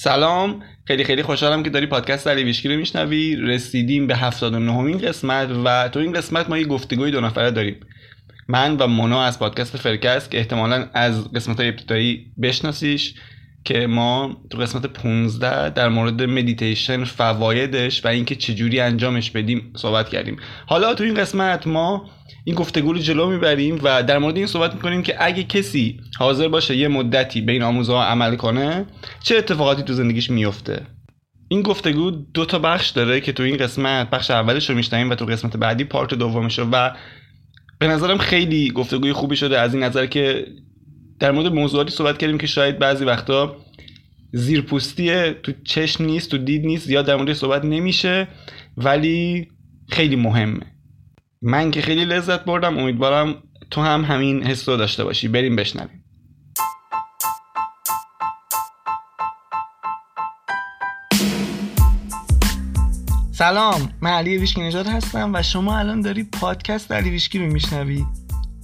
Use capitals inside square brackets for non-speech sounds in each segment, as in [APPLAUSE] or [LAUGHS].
سلام. خیلی خیلی خوشحالم که داری پادکست علی ویشکی رو میشنوی. رسیدیم به 79 قسمت و تو این قسمت ما یه گفتگوی دو نفره داریم. من و مونا از پادکست فرکست که احتمالا از قسمت های ابتدایی بشناسیش. که ما تو قسمت 15 در مورد مدیتیشن فوایدش و اینکه چجوری انجامش بدیم صحبت کردیم. حالا تو این قسمت ما این گفتگو رو جلو می‌بریم و در مورد این صحبت می‌کنیم که اگه کسی حاضر باشه یه مدتی به این عمل کنه چه اتفاقاتی تو زندگیش میفته این گفتگو دو تا بخش داره که تو این قسمت بخش اولش رو میشنویم و تو قسمت بعدی پارت دومش و به نظرم خیلی گفتگوی خوبی شده. از این نظر که در مورد موضوعاتی صحبت کردیم که شاید بعضی وقتا زیرپوستیه تو چشم نیست تو دید نیست زیاد در مورد صحبت نمیشه ولی خیلی مهمه. من که خیلی لذت بردم امیدوارم تو هم همین حس رو داشته باشی. بریم بشنویم. سلام من علی ویشکی نجات هستم و شما الان داری پادکست علی ویشکی رو میشنوی؟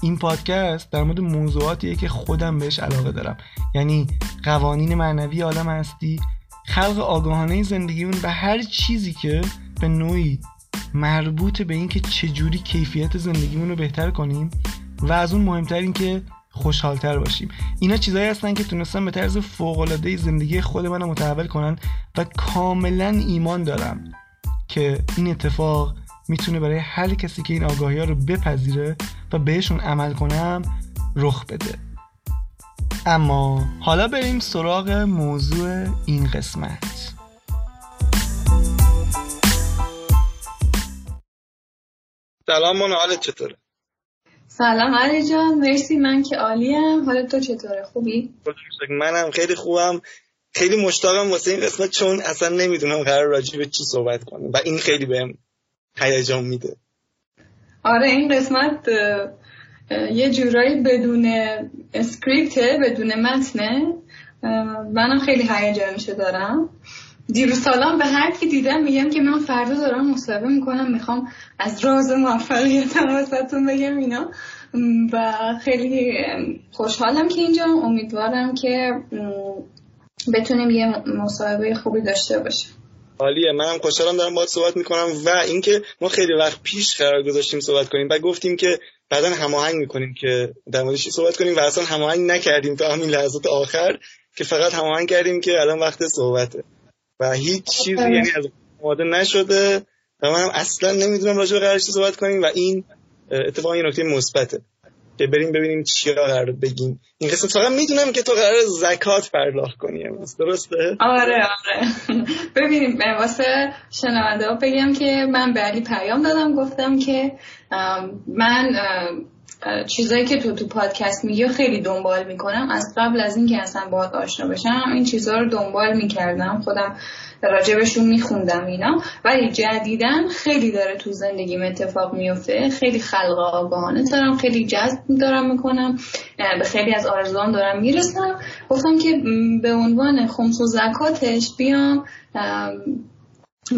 این پادکست در مورد موضوعاتیه که خودم بهش علاقه دارم. یعنی قوانین معنوی عالم هستی خلق آگاهانه زندگیمون و هر چیزی که به نوعی مربوط به اینکه چجوری کیفیت زندگیمون رو بهتر کنیم و از اون مهمتر این که خوشحالتر باشیم. اینا چیزایی هستن که تونستن به طرز فوقالعاده زندگی خود منو متحول کنن و کاملا ایمان دارم که این اتفاق می‌تونه برای هر کسی که این آگاهی ها رو بپذیره و بهشون عمل کنم رخ بده. اما حالا بریم سراغ موضوع این قسمت. سلام من حالت چطوره؟ سلام علی جان مرسی من که عالیم. حالت تو چطوره؟ خوبی؟ منم خیلی خوبم. خیلی مشتاقم واسه این قسمت چون اصلا نمی‌دونم قرار راجع به چی صحبت کنم و این خیلی بهم هیجان میده. آره این قسمت یه جورایی بدون اسکریپته بدون متنه منم خیلی هیجانشو دارم. دیروز سالان به هر کی دیدم میگم که من فردا دارم مصاحبه می‌کنم می‌خوام از راز موفقیتم واسهتون بگم اینا. و خیلی خوشحالم که اینجا. امیدوارم که بتونیم یه مصاحبه خوبی داشته باشیم. عالیه. منم خوشحالم دارم باهات صحبت می‌کنم و اینکه ما خیلی وقت پیش قرار گذاشتیم صحبت کنیم و گفتیم که بعدا هماهنگ می‌کنیم که در موردش صحبت کنیم و اصلا هماهنگ نکردیم تا همین لحظات آخر که فقط هماهنگ کردیم که الان وقت صحبته. و هیچ چیزی یعنی از آماده نشده و منم اصلا نمی‌دونم راجع به صحبت کنیم و این اتفاقا یه نکته مثبته. که بریم ببینیم چیا قرار بگیم. این قسمت فقط می‌دونم که تو قرار زکات پرداخت کنی امروز. درسته؟ آره آره. ببینیم واسه شنونده ها بگم که من به علی پیام دادم گفتم که من چیزایی که تو تو پادکست میگی خیلی دنبال می‌کنم. از قبل از اینکه اصلا باهات آشنا بشم این چیزها رو دنبال می‌کردم. خودم راجبشون میخوندم اینا. ولی جدیدن خیلی داره تو زندگیم اتفاق میفته. خیلی خلق آگاهانه دارم خیلی جذب دارم می‌کنم. به خیلی از آرزوام دارم می‌رسم. گفتم که به عنوان خمس و زکاتش بیام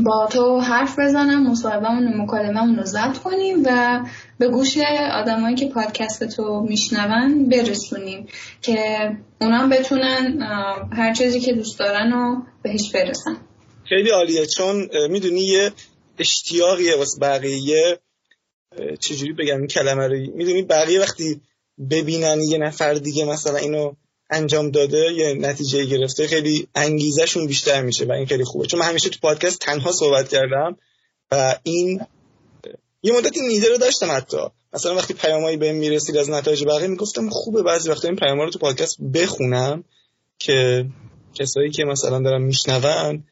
با تو حرف بزنم مصاحبهمون مکالمهمون رو ضبط کنیم و به گوش آدمایی که پادکست تو میشنون برسونیم که اونا بتونن هر چیزی که دوست دارن رو بهش برسن. خیلی عالیه چون می‌دونی یه اشتیاقیه واسه بقیه. چجوری بگم؟ این کلمه رو می‌دونی بقیه وقتی ببینن یه نفر دیگه مثلا اینو انجام داده یه نتیجه گرفته خیلی انگیزشون بیشتر میشه و این خیلی خوبه. چون من همیشه تو پادکست تنها صحبت کردم و این یه مدتی نیده رو داشتم حتی. مثلا وقتی پیامایی بهم می‌رسید از نتایج بقیه می‌گفتم خوبه بعضی وقتا این پیاما رو تو پادکست بخونم که کسایی که مثلا دارن میشنون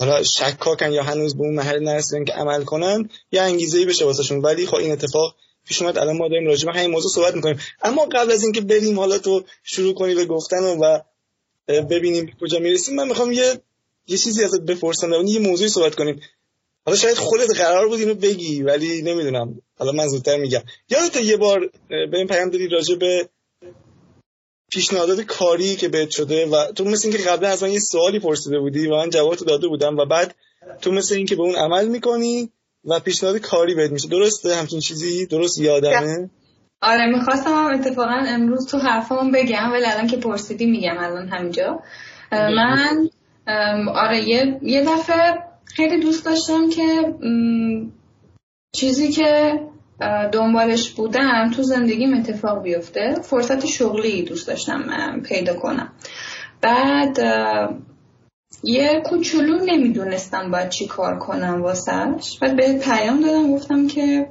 حالا شکاکن یا هنوز به اون محل نرسیدن که عمل کنن یه انگیزه ای بشه واسهشون. ولی خب این اتفاق پیش اومد الان ما داریم راجع به همین موضوع صحبت می‌کنیم. اما قبل از اینکه بریم حالا تو شروع کنی به گفتن و ببینیم کجا می‌رسیم من می‌خوام یه یه چیزی ازت بپرسم در یه موضوعی صحبت کنیم. حالا شاید خودت قرار بود اینو بگی ولی نمی‌دونم. حالا من زودتر میگم. یادت یه بار به این پیام دادی راجع به پیشنهادات کاری که بهت شده و تو مثل اینکه قبلا از من یه سوالی پرسیده بودی و من جواب داده بودم و بعد تو مثل اینکه به اون عمل می‌کنی و پیشنهاد کاری بهت میشه. درسته همچین چیزی؟ درست یادمه؟ آره می‌خواستم هم اتفاقا امروز تو حرفمون بگم ولی الان که پرسیدی میگم الان همینجا. من آره یه, یه دفعه خیلی دوست داشتم که چیزی که دنبالش بودم تو زندگیم اتفاق بیفته. فرصت شغلی دوست داشتم پیدا کنم. بعد یه کوچولو نمی‌دونستم باید چی کار کنم واسهش بعد به پیام دادم گفتم که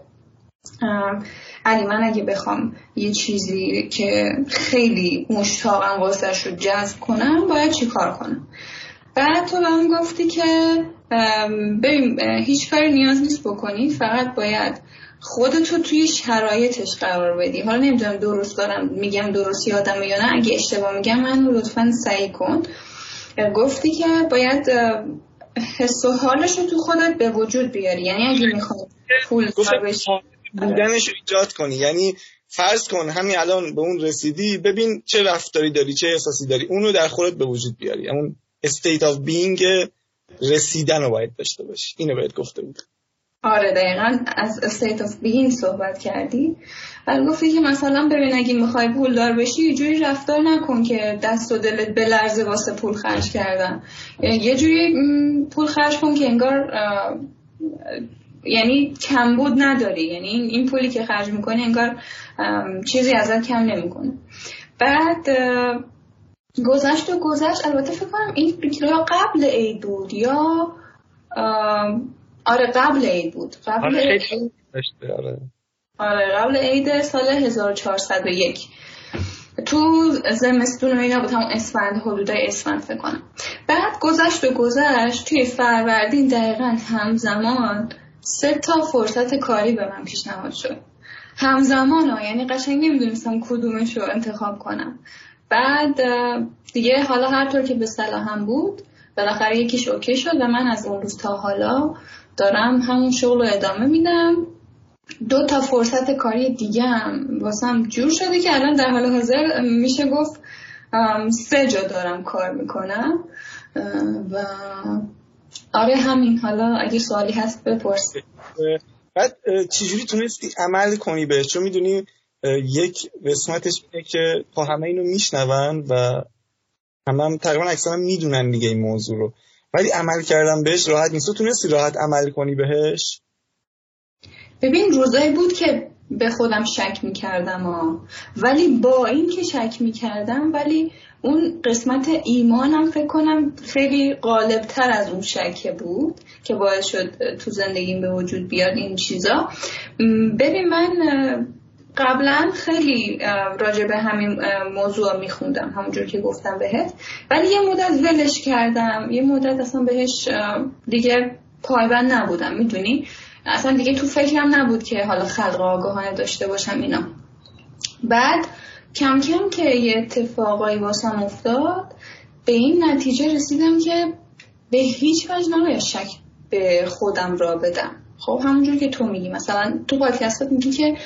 علی من اگه بخوام یه چیزی که خیلی مشتاقم واسهش رو جذب کنم باید چی کار کنم؟ بعد تو به هم گفتی که ببین هیچ کاری نیاز نیست بکنی فقط باید خودتو توی شرایطش قرار بدی. حالا نمی‌دونم درست دارم میگم درست یادم یا نه. اگه اشتباه میگم من لطفا سعی کن. گفتی که باید حس و حالش رو تو خودت به وجود بیاری. یعنی اگه می‌خوای پول بودنش رو ایجاد کنی. یعنی فرض کن همین الان به اون رسیدی ببین چه رفتاری داری چه احساسی داری. اونو در خودت به وجود بیاری. اون state of being رسیدن رو باید داشته باشی. اینو باید گفته بود آره دقیقا. از state of being صحبت کردی. و گفتی که مثلا ببین اگه می‌خوای پول دار بشی یه جوری رفتار نکن که دست و دلت بلرزه واسه پول خرج کردن. یه جوری پول خرج کن که انگار یعنی کمبود نداری. یعنی این پولی که خرج می‌کنی انگار چیزی ازت کم نمی‌کنه. بعد گذشت و گذشت. البته فکر کنم این قبل عید بود یا آره قبل عید بود. قبل آره عید. آره. آره قبل عید سال 1401 تو زمستون اینا بود همون اسفند حدودای اسفند فکر کنم. بعد گذشت و گذشت توی فروردین دقیقا همزمان سه تا فرصت کاری به من پیشنهاد شد. همزمان ها یعنی قشنگ نمی‌دونستم کدومش رو انتخاب کنم. بعد دیگه حالا هر طور که به صلاحم بود بالاخره یکیش اوکی شد و من از اون روز تا حالا دارم همون شغل رو ادامه میدم. دو تا فرصت کاری دیگه هم واسم جور شده که الان در حال حاضر میشه گفت سه جا دارم کار می‌کنم. و آره همین حالا اگه سوالی هست بپرس. بعد چجوری تونستی عمل کنی بهش؟ چون می‌دونی یک قسمتش اینه که تا همه اینو میشنون و همه هم تقریبا اکثرا می‌دونن دیگه این موضوع رو. ولی عمل کردم بهش راحت نیست. تو تونستی راحت عمل کنی بهش؟ ببین روزایی بود که به خودم شک می‌کردم ولی با این که شک می‌کردم ولی اون قسمت ایمانم فکر کنم خیلی غالبتر از اون شکه بود که باعث شد تو زندگیم به وجود بیاد این چیزا. ببین من قبلا خیلی راجع به همین موضوع میخوندم همونجور که گفتم بهت. ولی یه مدت ولش کردم. یه مدت اصلا بهش دیگه پایبند نبودم می‌دونی؟ اصلا دیگه تو فکرم نبود که حالا خلق آگاهانه داشته باشم اینا. بعد کم کم که یه اتفاقایی واسم افتاد به این نتیجه رسیدم که به هیچ وجه نباید شک به خودم را بدم. خب همونجور که تو میگی. مثلا تو پادکستات میگی که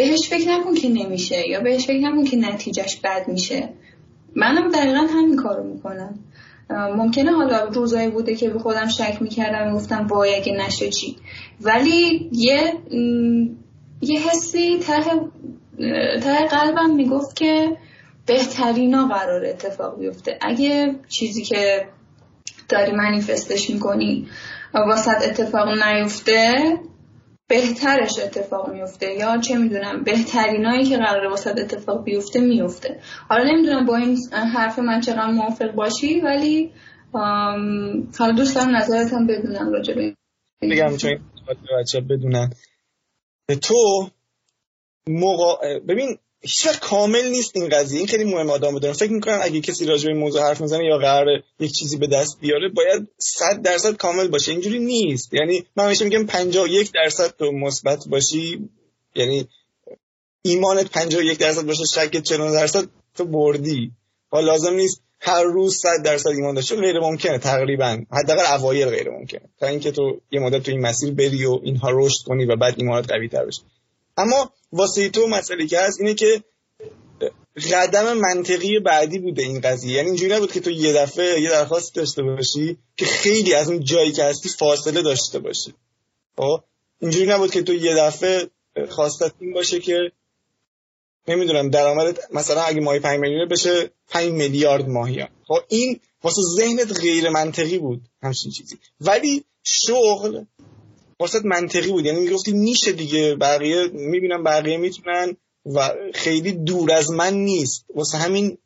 بهش فکر نکن که نمیشه یا بهش فکر نکن که نتیجهش بد میشه. منم دقیقا همین کارو می‌کنم. ممکنه حالا روزایی بوده که به خودم شک می‌کردم گفتم وای اگه نشه چی. ولی یه یه حسی ته ته قلبم می‌گفت که بهترینا قرار اتفاق بیفته. اگه چیزی که داری منیفستش می‌کنی واسط اتفاق نیفته بهترش اتفاق میفته یا چه می‌دونم بهترینایی که قراره واسه اتفاق بیفته میفته. حالا نمی‌دونم با این حرف من چقدر موافق باشی ولی حالا دوست دارم نظرت هم بدونم راجع به بگم چون بچه بدونن. تو موقع ببین هیچ کامل نیست این قضیه. این خیلی مهم آدم بدونن فکر می‌کنن اگه کسی راجع به موضوع حرف می‌زنه یا قرار یک چیزی به دست بیاره باید 100 درصد کامل باشه. اینجوری نیست. یعنی من همیشه میگم 51 درصد تو مثبت باشی. یعنی ایمانت 51 درصد باشه شک 40 درصد تو بردی. حالا لازم نیست هر روز 100 درصد ایمان داشته غیر ممکنه تقریبا. حداقل اوایل غیر ممکنه. تا اینکه تو یه مدت تو این مسیر بری و اینها رشد کنی و بعد ایمانت قوی تر بشه اما واسه تو مسئله که هست اینه که قدم منطقی بعدی بوده این قضیه. یعنی اینجوری نبود که تو یه دفعه یه درخواست داشته باشی که خیلی از اون جایی که هستی فاصله داشته باشی. خب؟ اینجوری نبود که تو یه دفعه خواستت این باشه که نمی‌دونم درآمدت مثلا اگه ماهی 5 میلیون بشه 5 میلیارد ماهی خب؟ این واسه ذهنت غیر منطقی بود همچین چیزی. ولی شغل واسه منطقی بود. یعنی می‌گفتی میشه دیگه. بقیه می‌بینم بقیه می‌تونن و خیلی دور از من نیست. واسه همین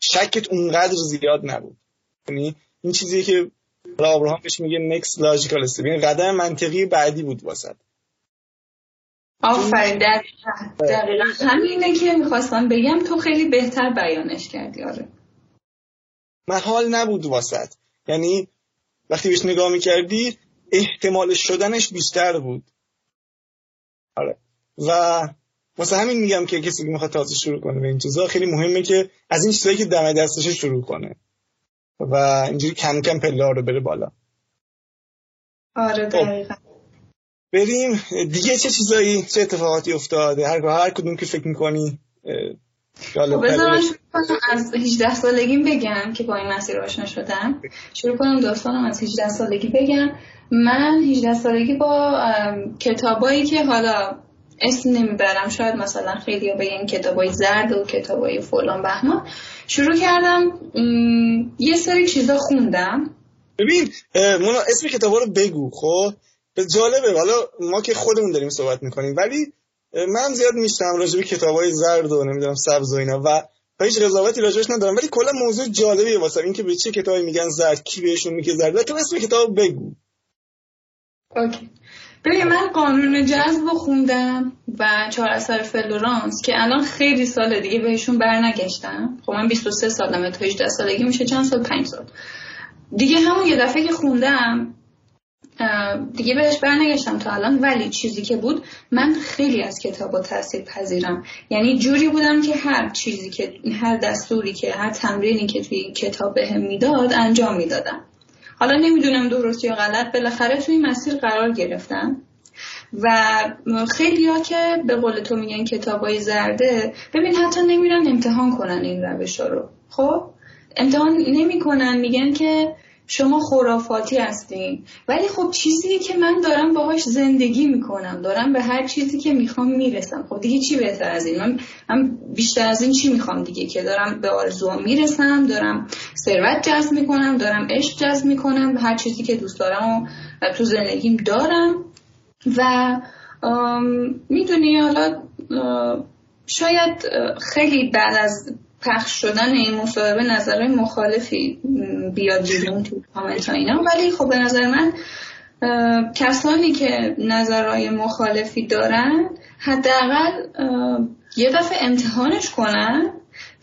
شکت اونقدر زیاد نبود. یعنی این چیزیه که ابراهام بهش میگه next logical step. یعنی قدم منطقی بعدی بود واسه آفرین دقیقا. همینه که می‌خواستم بگم تو خیلی بهتر بیانش کردی آره. محال نبود واسط. یعنی وقتی بهش نگاه می‌کردی احتمال شدنش بیشتر بود. آره. و واسه همین میگم که کسی که می‌خواد تازه شروع کنه به این چیزا خیلی مهمه که از این چیزایی که دم دستش شروع کنه و اینجوری کم کم پله رو بره بالا. آره خب. دقیقا. بریم. دیگه چه چیزایی چه اتفاقاتی افتاده؟ هر هر کدوم که فکر می‌کنی خب بذار از 18 سالگیم بگم که با این مسیر آشنا شدم. شروع کنم داستانم از 18 سالگی بگم. من 18 سالگی با کتابایی که حالا اسم نمی‌برم شاید مثلا خیلی بگن کتابای زرد و کتابای فلان بهمان شروع کردم یه سری چیزا خوندم. ببین مونا اسم کتابا رو بگو خب؟ جالبه. حالا ما که خودمون داریم صحبت می‌کنیم. ولی من زیاد میشنوم راجع به کتابای زرد و نمی‌دونم سبز و اینا و هیچ قضاوتی راجعش ندارم. ولی کلا موضوع جالبیه واسه اینکه به چه کتابی میگن زرد کی بهشون میگه زرد؟ تو اسم کتاب بگو. OK. من قانون جذب خوندم و چهار اثر فلورانس که الان خیلی سال دیگه بهشون برنگشتم. خب من 23 سالمه تا 18 سالگی میشه چند سال؟ 5 سال. دیگه همون یه دفعه که خوندم دیگه بهش برنگشتم تا الان ولی چیزی که بود من خیلی از کتاب تاثیر پذیرم یعنی جوری بودم که هر چیزی که هر دستوری که هر تمرینی که توی کتاب بهم می‌داد انجام می‌دادم. حالا نمی‌دونم درست یا غلط بالاخره توی مسیر قرار گرفتم. و خیلی ها که به قول تو میگن کتاب های زرده ببین حتی نمیرن امتحان کنن این روش رو. خب؟ امتحان نمی‌کنن میگن که شما خرافاتی هستین. ولی خب چیزی که من دارم باهاش زندگی می‌کنم. دارم به هر چیزی که می‌خوام می‌رسم. خب دیگه چی بهتر از این؟ من, من بیشتر از این چی می‌خوام دیگه که دارم به آرزوام می‌رسم دارم ثروت جذب می‌کنم دارم عشق جذب می‌کنم هر چیزی که دوست دارم و تو زندگیم دارم. و می‌دونی حالا شاید خیلی بعد از پخش شدن این مصاحبه نظر مخالفی بیاد بیرون تو کامنت اینا. ولی خب به نظر من کسانی که نظرهای مخالفی دارن حداقل یه دفعه امتحانش کنن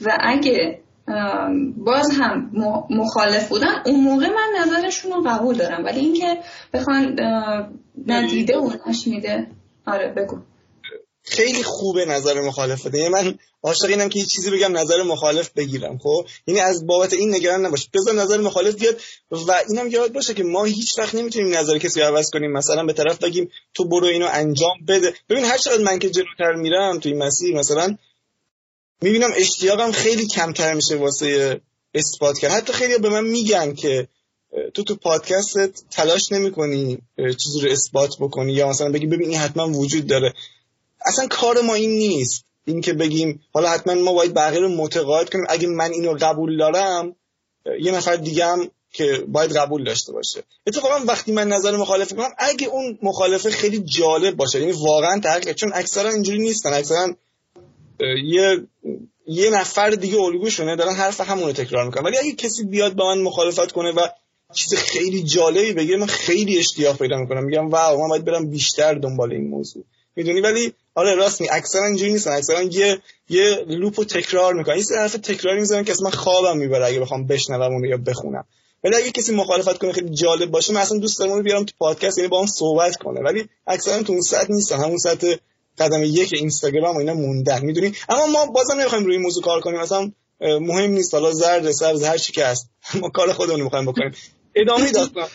و اگه باز هم مخالف بودن اون موقع من نظرشون رو قبول دارم. ولی اینکه بخوان ندیده و نشنیده آره بگو. خیلی خوبه نظر مخالف یعنی من عاشق اینم که یه چیزی بگم نظر مخالف بگیرم خب؟ یعنی از بابت این نگران نباش. بذار نظر مخالف بیاد و اینم یاد باشه که ما هیچ وقت نمی‌تونیم نظر کسی رو عوض کنیم. مثلا به طرف بگیم تو برو اینو انجام بده. ببین هر چقدر من که جلوتر میرم توی مسیر مثلا می‌بینم اشتیاقم خیلی کمتر میشه واسه اثبات کرد حتی خیلی به من میگن که تو تو پادکستت تلاش نمی‌کنی چیزی رو اثبات بکنی یا مثلا بگی ببین این حتما وجود داره. اصلا کار ما این نیست. اینکه بگیم حالا حتما ما باید بقیه رو متقاعد کنیم. اگه من اینو قبول دارم یه نفر دیگه هم که باید قبول داشته باشه. اتفاقا وقتی من نظر مخالف کنم اگه اون مخالفه خیلی جالب باشه یعنی واقعا تحقیق چون اکثرا اینجوری نیستن. اکثرا یه یه نفر دیگه الگوشونه دارن حرف همون رو تکرار می‌کنن. ولی اگه کسی بیاد با من مخالفت کنه و چیز خیلی جالبی بگه من خیلی اشتیاق پیدا می‌کنم. میگم واو من باید برم بیشتر دنبال این موضوع. می‌دونی؟ ولی آره راست می اکثرا اینجوری نیستن. اکثرا یه یه لوپو تکرار می‌کنن. این حرف تکراری می‌زنن که اصلا خوابم می‌بره اگه بخوام بشنوم یا بخونم. ولی اگه کسی مخالفت کنه خیلی جالب باشه من اصلا دوست دارم اون بیارم تو پادکست یعنی با هم صحبت کنه. ولی اکثرا تو اون سطح نیستن. همون سطح قدم یک اینستاگرام و اینا موندن. می‌دونی؟ اما ما بازم نمی‌خوایم روی موضوع کار کنیم. مثلا مهم نیست. حالا زرد سبز هر چی که هست. [LAUGHS] ما کار خودمون می‌خوایم بکنیم. ادامه داستان.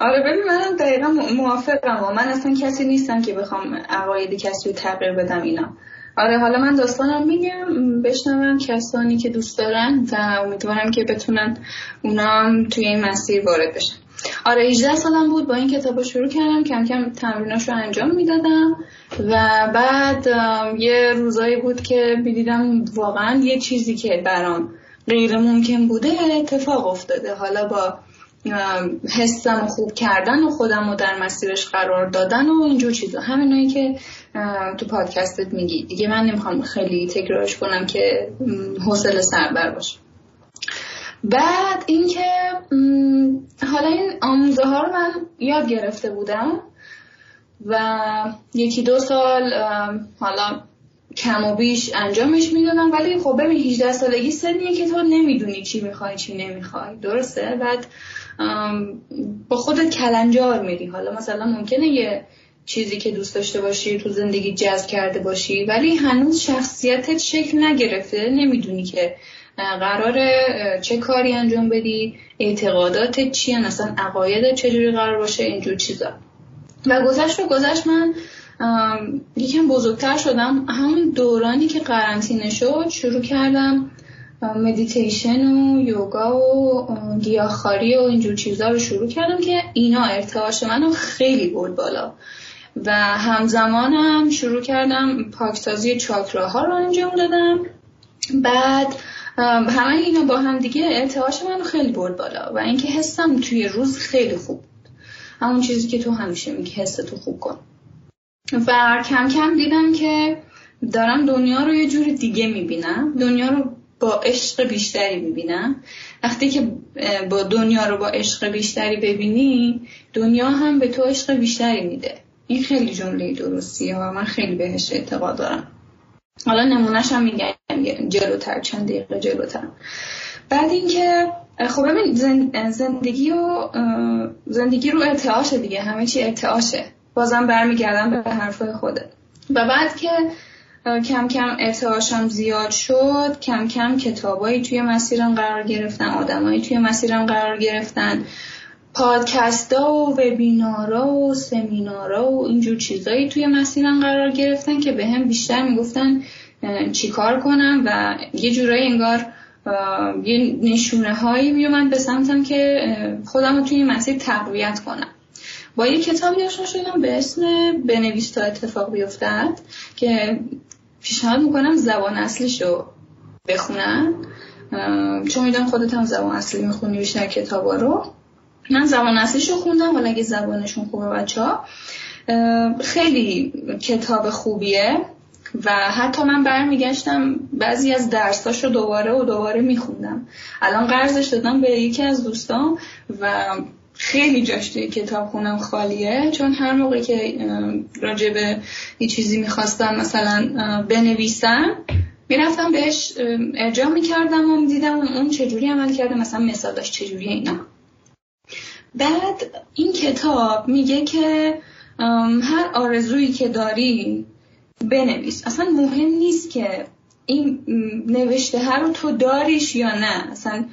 آره ببین منم دقیقا موافقم. و من اصلا کسی نیستم که بخوام عقاید کسی رو تغییر بدم اینا. آره حالا من داستانم میگم. بشنوم کسانی که دوست دارن و امیدوارم که بتونن اونا توی این مسیر وارد بشن. آره 18 سالم بود با این کتاب شروع کردم. کم کم تمریناش رو انجام می‌دادم. و بعد یه روزایی بود که می‌دیدم واقعا یه چیزی که برام غیر ممکن بوده اتفاق افتاده. حالا با حسم خوب کردن و خودم رو در مسیرش قرار دادن و اینجور چیزا. همینایی که تو پادکستت میگی. دیگه من نمی‌خوام خیلی تکرارش کنم که حوصله سربر باشه. بعد اینکه حالا این آموزه ها رو من یاد گرفته بودم و یکی دو سال حالا کم و بیش انجامش می‌دادم. ولی خب ببین 18 سالگی سنیه که تو نمی‌دونی چی می‌خوای چی نمی‌خوای. درسته؟ بعد با خودت کلنجار میری. حالا مثلا ممکنه یه چیزی که دوست داشته باشی تو زندگی جذب کرده باشی ولی هنوز شخصیتت شکل نگرفته. نمی‌دونی که قرار چه کاری انجام بدی اعتقاداتت چیه مثلا عقایدت چجوری قرار باشه اینجور چیزا. و گذشت و گذشت من یکم بزرگتر شدم. همون دورانی که قرنطینه شد شروع کردم مدیتیشن و یوگا و گیاهخواری و اینجور چیزا رو شروع کردم که اینا ارتعاش منو خیلی برد بالا. و همزمانم شروع کردم پاکسازی چاکراها رو انجام دادم. بعد همه اینا با هم دیگه ارتعاش منو خیلی برد بالا و اینکه حسم توی روز خیلی خوب بود. همون چیزی که تو همیشه میگی حس تو خوب کن. و کم کم دیدم که دارم دنیا رو یه جور دیگه می‌بینم. دنیا رو با عشق بیشتری می‌بینم. وقتی که با دنیا رو با عشق بیشتری ببینی دنیا هم به تو عشق بیشتری میده. این خیلی جمله درستیه و من خیلی بهش اعتقاد دارم. حالا نمونهش هم میگم جلوتر چند دقیقه جلوتر. بعد اینکه خب ببین زندگی و زندگی رو ارتعاشه دیگه همه چی ارتعاشه. بازم برمیگردم به حرفای خودت. و بعد که کم کم ارتعاشم زیاد شد. کم کم کتابایی توی مسیرم قرار گرفتن آدمایی توی مسیرم قرار گرفتن. پادکستا و وبینارا و سمینارا و اینجور چیزایی توی مسیرم قرار گرفتن که به هم بیشتر می‌گفتن چیکار کنم و یه جورایی انگار یه نشونه هایی میومد به سمتم که خودم رو توی مسیر تقویت کنم. با یه کتابی آشنا شدم به اسم بنویس تا اتفاق بیفتد که پیشنهاد می‌کنم زبان اصلیش رو بخونن چون می‌دونم خودت هم زبان اصلی می‌خونی بیشتر کتابا رو. من زبان اصلیش رو خوندم ولی اگه زبانشون خوبه بچه ها خیلی کتاب خوبیه و حتی من برمیگشتم بعضی از درساش رو دوباره و دوباره میخوندم. الان قرضش دادم به یکی از دوستان و خیلی جاش توی کتاب خونم خالیه چون هر موقع که راجع به یه چیزی می‌خواستم مثلا بنویسم می‌رفتم بهش ارجاع می‌کردم و دیدم اون چجوری عمل کرده مثلا مثالش چجوری اینا. بعد این کتاب میگه که هر آرزویی که داری بنویس. اصلا مهم نیست که این نوشته هر رو تو داریش یا نه. اصلا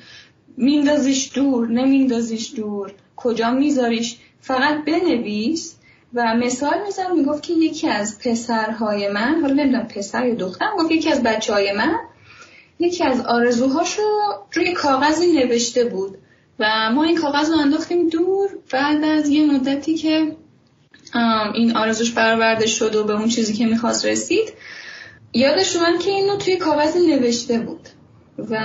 میندازیش دور نمیندازیش دور. کجا میذاریش؟ فقط بنویس. و مثال میزن می‌گفت که یکی از پسرهای من حالا نمی‌دونم پسر یا دختر گفت یکی از بچه های من یکی از آرزوهاشو روی کاغذی نوشته بود. و ما این کاغذ رو انداختیم دور. بعد از یه مدتی که این آرزوش برآورده شد و به اون چیزی که می‌خواست رسید یادش اومد که اینو توی کاغذی نوشته بود. و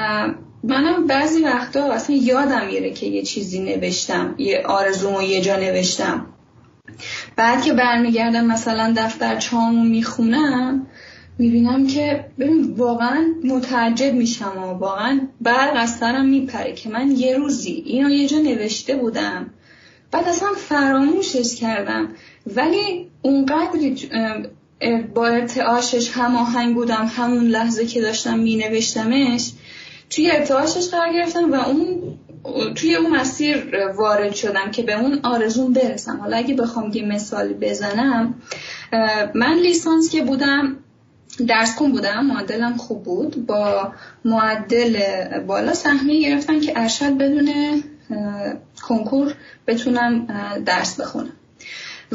منم بعضی وقتا اصلا یادم میره که یه چیزی نوشتم یه آرزومو یه جا نوشتم. بعد که برمیگردم مثلا دفتر چامو می‌خونم می‌بینم که ببین واقعا متعجب میشم و واقعا برق از سرم میپره که من یه روزی اینو یه جا نوشته بودم. بعد اصلا فراموشش کردم. ولی اونقدر با ارتعاشش هماهنگ بودم همون لحظه که داشتم مینوشتمش توی ارتعاشش قرار گرفتم و اون توی اون مسیر وارد شدم که به اون آرزون برسم. حالا اگه بخوام یه مثال بزنم من لیسانس که بودم درس کن بودم معدلم خوب بود. با معدل بالا سهمیه گرفتن که ارشد بدون کنکور بتونم درس بخونم.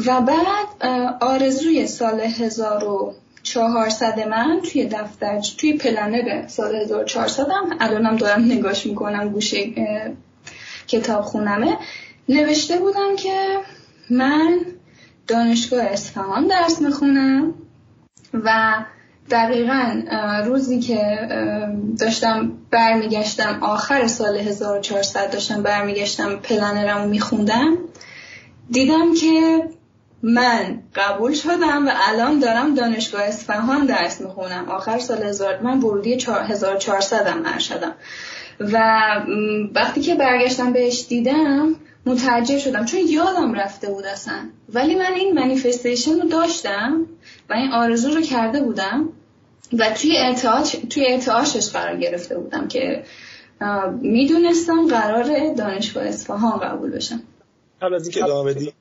و بعد آرزوی سال 1400 من توی دفتر توی پلنر سال 1400 هم. الانم دارم نگاش می‌کنم گوشه کتاب خونمه. نوشته بودم که من دانشگاه اصفهان درس می‌خونم و دقیقا روزی که داشتم برمیگشتم آخر سال 1400 داشتم برمیگشتم پلنرم رو میخوندم دیدم که من قبول شدم و الان دارم دانشگاه اصفهان درس می‌خونم. آخر سال هزار من ورودی 1400 هم شدم و وقتی که برگشتم بهش دیدم متعجب شدم. چون یادم رفته بود اصلا. ولی من این منیفستیشن رو داشتم و این آرزو رو کرده بودم و توی ارتعاش توی ارتعاشش قرار گرفته بودم که می‌دونستم قرار دانشگاه اصفهان قبول بشم. قبل از اینکه ادامه بدی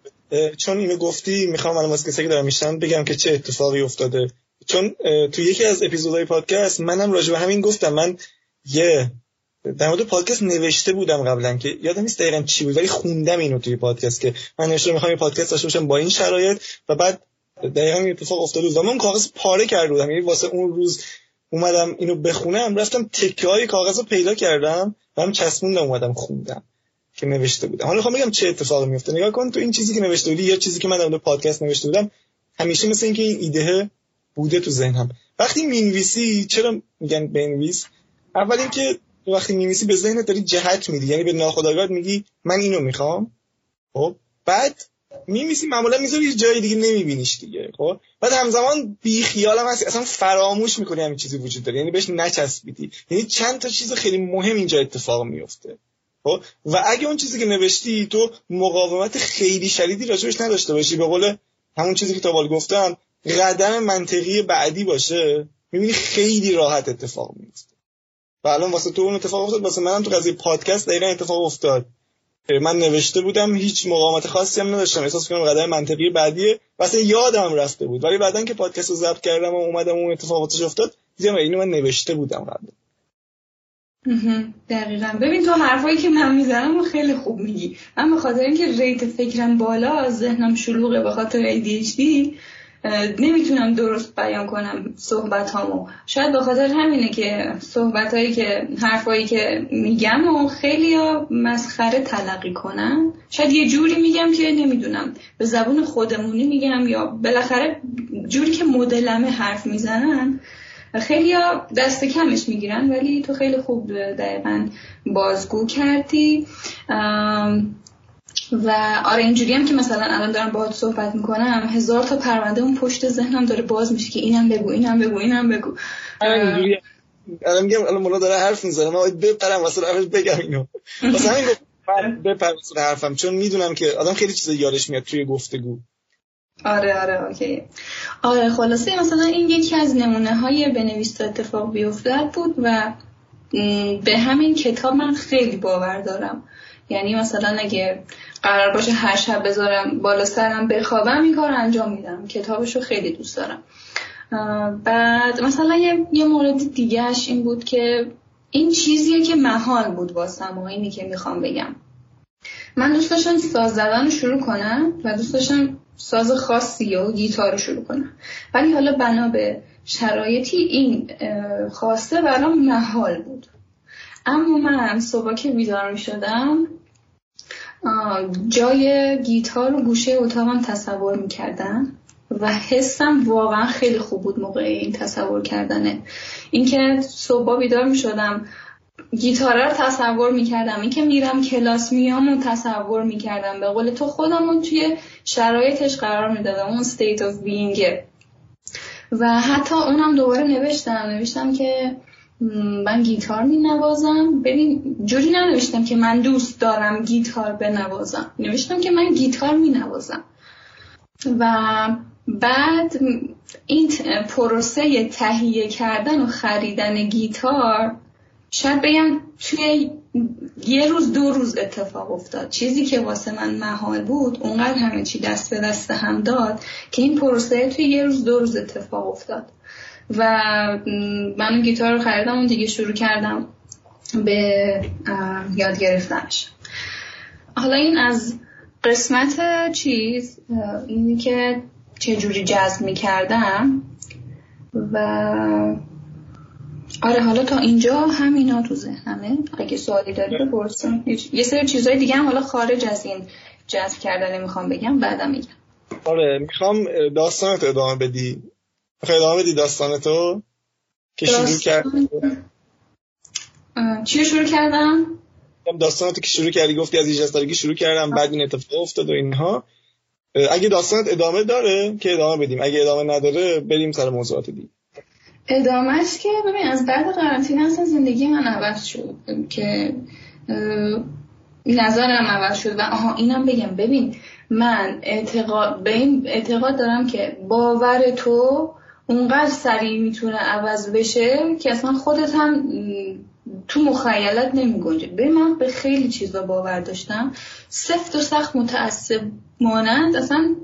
چون اینو گفتی می‌خوام الان واسه کسایی که دارم میشن بگم که چه اتفاقی افتاده. چون تو یکی از اپیزودهای پادکست منم راجع به همین گفتم. من یه در مورد پادکست نوشته بودم قبلا که یادم نیست دقیقا چی بود ولی خوندم اینو توی پادکست که من نوشته می‌خوام یه پادکست داشته باشم با این شرایط. و بعد دقیقا این اتفاق افتاده بود. من کاغذ پاره کرده بودم. یعنی واسه اون روز اومدم اینو بخونم رفتم تکه های کاغذ رو پیدا کردم و هم چسبوندم اومدم خوندم. که نوشته بودم. حالا می‌خوام بگم چه اتفاقی میفته. نگاه کن تو این چیزی که نوشته بودی یا چیزی که من در پادکست نوشته بودم همیشه مثل اینکه این ایده بوده تو ذهنم. وقتی می‌نویسی چرا میگن بنویس؟ اول اینکه وقتی می‌نویسی به ذهنت داری جهت میدی. یعنی به ناخودآگاه میگی من اینو می‌خوام. خب؟ بعد میمیسی معمولا می‌ذاری یه جای دیگه نمیبینیش دیگه. خب؟ بعد همزمان بی خیالم هستی اصلا فراموش می‌کنی همین چیزی وجود داره. یعنی بهش نچسبیدی. یعنی چند تا چیز خیلی مهم اینجا اتفاق میفته و اگه اون چیزی که نوشتی تو مقاومت خیلی شدیدی راجبش نداشته باشی. به قول همون چیزی که تا گفتم قدم منطقی بعدی باشه می‌بینی خیلی راحت اتفاق میفته و الان واسه تو اون اتفاق افتاد واسه منم تو قضیه پادکست دقیقا اتفاق افتاد. من نوشته بودم هیچ مقاومت خاصی هم نداشتم. احساس کنم قدم منطقی بعدیه. واسه یادم رفته بود. ولی بعدن که پادکست رو ضبط کردم و اومدم اون اتفاقاتش افتاد دیدم اینو من نوشته بودم قبل. دقیقا. ببین تو حرفایی که من می‌زنم خیلی خوب میگی. من به خاطر اینکه ریت فکرم بالا ذهنم شلوغه به خاطر ADHD نمی‌تونم درست بیان کنم صحبت هامو شاید به خاطر همینه که صحبت هایی که حرفایی که میگم و خیلی ها مسخره تلقی کنن. شاید یه جوری میگم که نمی‌دونم. به زبون خودمونی میگم یا بالاخره جوری که مدلمه حرف می‌زنن خیلی ها دست کمش می‌گیرن ولی تو خیلی خوب دقیقا بازگو کردی. و آره اینجوری هم که مثلا الان دارم باهات صحبت می‌کنم هزار تا پرونده اون پشت ذهنم داره باز میشه که اینم بگو اینم بگو اینم بگو. اینجوری الان میگم الان مولا داره حرف می‌زنه من باید بپرم واسه روش بگم اینو. [LAUGHS] واسه همین بپرم واسه حرفم چون می‌دونم که آدم خیلی چیزا یادش میاد توی گفتگو. آره آره اوکی. آره خلاصه مثلا این یکی از نمونه های بنویس اتفاق بیفتد بود و به همین کتاب من خیلی باور دارم. یعنی مثلا اگه قرار باشه هر شب بذارم بالا سرم بخوابم این کار انجام میدم. کتابشو خیلی دوست دارم. بعد مثلا یه, یه مورد دیگهش این بود که این چیزیه که محال بود واسم و که می‌خوام بگم. من دوست داشتم ساز زدن رو شروع کنم و دوست داشتم ساز خاصی و گیتار رو شروع کنم. ولی حالا بنا به شرایطی این خواسته برام محال بود. اما من صبح که بیدار می شدم جای گیتار و گوشه اتاقم تصور می کردم و حسم واقعا خیلی خوب بود موقع این تصور کردنه. اینکه صبح بیدار می شدم گیتاره رو تصور می‌کردم. این که میرم کلاس میام و تصور می‌کردم. به قول تو خودم رو توی شرایطش قرار می‌دادم. اون state of being. و حتی اونم دوباره نوشتم. نوشتم که من گیتار می نوازم ببین جوری ننوشتم که من دوست دارم گیتار بنوازم. نوشتم که من گیتار می نوازم و بعد این پروسه تهیه کردن و خریدن گیتار شاید بگم توی یه روز دو روز اتفاق افتاد. چیزی که واسه من محال بود اونقدر همه چی دست به دست هم داد که این پروسه توی یه روز دو روز اتفاق افتاد. و من گیتار رو خریدم اون دیگه شروع کردم به یاد گرفتنش. حالا این از قسمت چیز اینی که چجوری جذب می کردم و آره حالا تا اینجا همینا تو ذهنمه. اگه سوالی داری بپرسیم یه سری چیزای دیگه هم حالا خارج از این جذب کردن می‌خوام بگم بعدم میگم. آره می‌خوام داستانت ادامه بدی. خیلی ادامه بدی داستان تو؟ که شروع کرد چی شروع کردم؟ داستاناتو که شروع کردی گفتی از 18 سالگی شروع کردم بعد این اتفاق افتاد و اینها. اگه داستانت ادامه داره که ادامه بدیم. اگه ادامه نداره بریم سر موضوعات دیگه. ادامهش که ببین از بعد قرنطینه اصلا زندگی من عوض شد. که نظرم عوض شد و آها اینم بگم. ببین من اعتقاد به این اعتقاد دارم که باور تو اونقدر سریع می‌تونه عوض بشه که اصلا خودت هم تو مخیلت نمی گنجه به من به خیلی چیزا باور داشتم. سفت و سخت متعصب مانند اصلا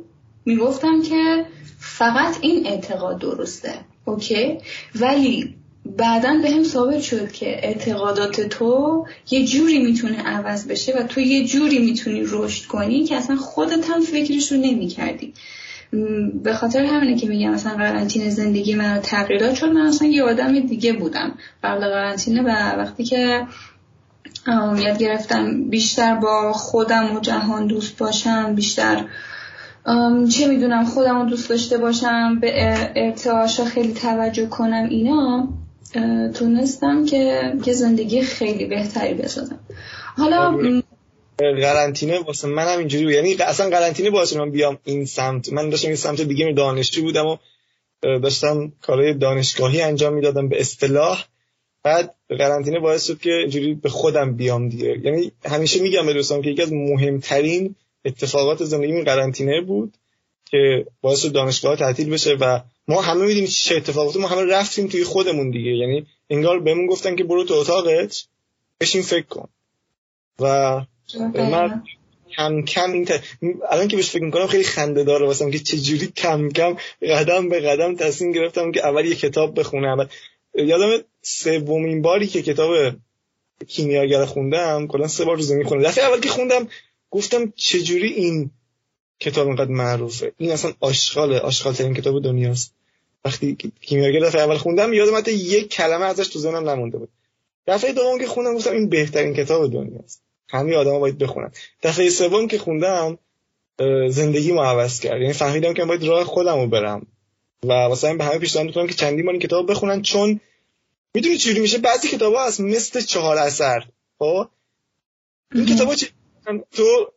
می‌گفتم که فقط این اعتقاد درسته. اوکی. ولی بعدا به هم ثابت شد که اعتقادات تو یه جوری می‌تونه عوض بشه و تو یه جوری می‌تونی رشد کنی که اصلا خودت هم فکرش رو نمی کردی به خاطر همینه که میگم مثلا قرنطینه زندگی من تغییرات چون من اصلا یه آدم دیگه بودم. قبل قرنطینه و وقتی که یاد گرفتم بیشتر با خودم و جهان دوست باشم بیشتر چه می‌دونم خودم رو دوست داشته باشم به ارتعاشا خیلی توجه کنم اینا تونستم که که زندگی خیلی بهتری بسازم. حالا قرنطینه واسه منم اینجوری بود. یعنی اصلا قرنطینه باعث من بیام این سمت. من داشتم این سمت دیگه می دانشجو بودم و داشتم کارهای دانشگاهی انجام می‌دادم به اصطلاح. بعد قرنطینه باعث شد که اینجوری به خودم بیام دیگه. یعنی همیشه میگم به دوستان که یکی از مهمترین اتفاقات زندگی قرنطینه بود که باعث دانشگاه تعطیل بشه و ما همه می‌دونیم چه اتفاقاتی ما همه رفتیم توی خودمون دیگه. یعنی انگار بهمون گفتن که برو تو اتاقت بشین فکر کن. و من کم کم این الان که بهش فکر می‌کنم خیلی خنده داره واسم که چجوری کم کم قدم به قدم تصمیم گرفتم که اول یه کتاب بخونم. یادم سومین باری که کتاب کیمیاگر خوندم کلا سه بار روزه می‌خونم دفعه اول که خوندم گفتم چجوری این کتاب اینقدر معروفه؟ این اصلا آشغاله آشغال ترین کتاب دنیاست. وقتی کیمیاگر دفعه اول خوندم یادم حتی یک کلمه ازش تو ذهنم نمونده بود. دفعه دوم که خوندم گفتم این بهترین کتاب دنیاست. همه آدما باید بخونن. دفعه سوم که خوندم زندگی ما عوض کرد. یعنی فهمیدم که باید راه خودم رو برم. و واسه این به همه پیشنهاد می‌کنم که چندین بار این کتاب بخونن چون می‌دونی چجوری میشه؟ بعضی کتاب ها هست مثل چهار اثر. خب؟ این کتاب تو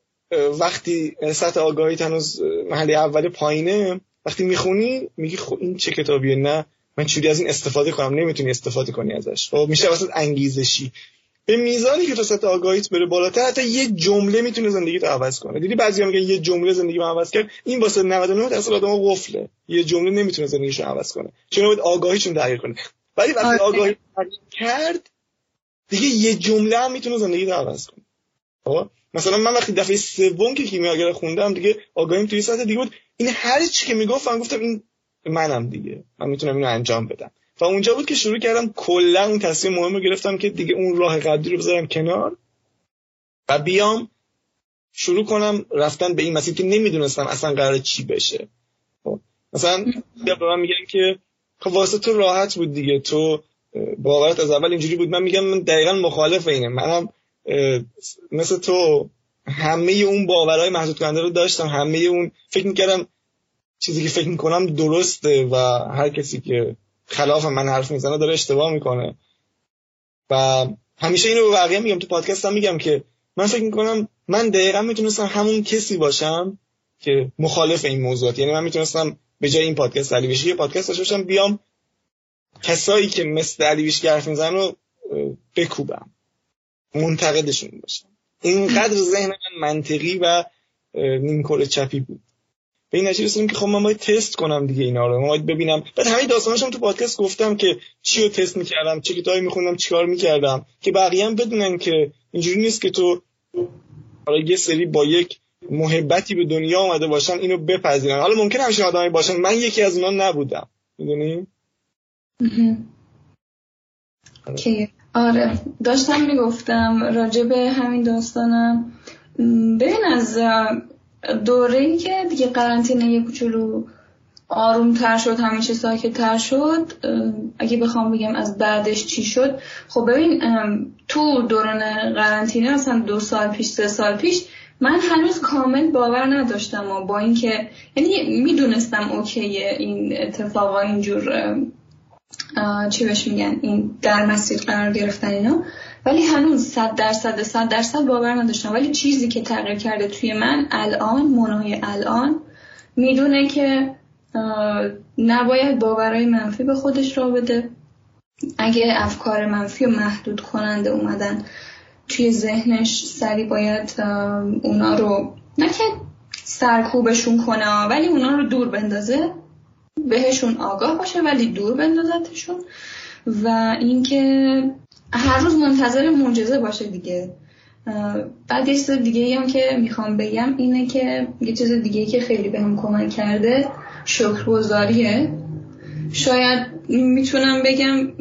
وقتی سطح آگاهی هنوز محلی اول پایینه وقتی می‌خونی میگی خب این چه کتابیه؟ نه من چوری از این استفاده کنم؟ نمی‌تونی استفاده کنی ازش. خب میشه واسه انگیزشی. به میزانی که تو سطح آگاهیت بره بالاتر حتی یه جمله می‌تونه زندگی تو عوض کنه. دیدی بعضیا میگن یه جمله زندگی رو عوض کرد؟ این واسه 99 درصد آدم قفله. یه جمله نمی‌تونه زندگیشو عوض کنه. چون باید آگاهیشون تغییر کنه. ولی وقتی آگاهی کرد دیگه یه جمله هم می‌تونه زندگی رو عوض کنه. خب؟ مثلا من وقتی دفعه سوم که کیمیاگر خوندم دیگه آگاهیم توی سطح دیگه بود. این هر چی که می‌گفتم گفتم این منم دیگه. من می‌تونم اینو انجام بدم. و اونجا بود که شروع کردم کلا اون تصمیم مهم رو گرفتم که دیگه اون راه قبلی رو بذارم کنار و بیام شروع کنم رفتن به این مسیر که نمی‌دونستم اصلا قرار چی بشه. خب، مثلا به من میگن که خب واسه تو راحت بود دیگه. تو باورت از اول اینجوری بود. من میگم من دقیقا مخالف اینه منم مثل تو همه اون باورهای محدود کننده رو داشتم. همه اون فکر می‌کردم چیزی که فکر می‌کنم درسته و هر کسی که خلاف من حرف می‌زنه داره اشتباه می‌کنه. و همیشه اینو به بقیه میگم تو پادکست هم میگم که من فکر می‌کنم من دقیقا می‌تونستم همون کسی باشم که مخالف این موضوعات. یعنی من می‌تونستم به جای این پادکست علی یه پادکست داشته باشم بیام کسایی که مثل علی بیشی حرف می‌زنن رو بکوبم. منتقدشون باشم اینقدر ذهن من منطقی و نیمکره چپی بود. به این نتیجه رسیدیم که خب من باید تست کنم دیگه اینا رو. من باید ببینم. بعد همه داستاناشم تو پادکست گفتم که چی رو تست می‌کردم چه کتابی میخوندم چیکار می‌کردم. که بقیه هم بدونن که اینجوری نیست که تو حالا یه سری با یک محبتی به دنیا آمده باشن اینو بپذیرن. حالا ممکن همشون آدمی باشن. من یکی از اونا نبودم. می‌دونی؟ که آره داشتم می‌گفتم راجع به همین داستانم. ببین از دوره ای که دیگه قرنطینه یه کوچولو آروم تر شد همیشه ساکت تر شد اگه بخوام بگم از بعدش چی شد. خب ببین تو دوران قرنطینه مثلا دو سال پیش سه سال پیش من هنوز کامل باور نداشتم و با اینکه یعنی می‌دونستم اوکیه این اتفاقا اینجور چی بهش میگن؟ این در مسیر قرار گرفتن اینا. ولی هنوز صد درصد صد درصد باور نداشتم. ولی چیزی که تغییر کرده توی من الان منای الان می‌دونه که نباید باورهای منفی به خودش را بده. اگه افکار منفی و محدود کننده اومدن توی ذهنش سری باید اونا رو نه که سرکوبشون کنه ولی اونا رو دور بندازه. بهشون آگاه باشه ولی دور بندازتشون و اینکه هر روز منتظر معجزه باشه دیگه. بعد یه چیز دیگه هم که می‌خوام بگم اینه که یه چیز دیگه که خیلی بهم به کمک کرده شکرگزاریه. شاید می‌تونم بگم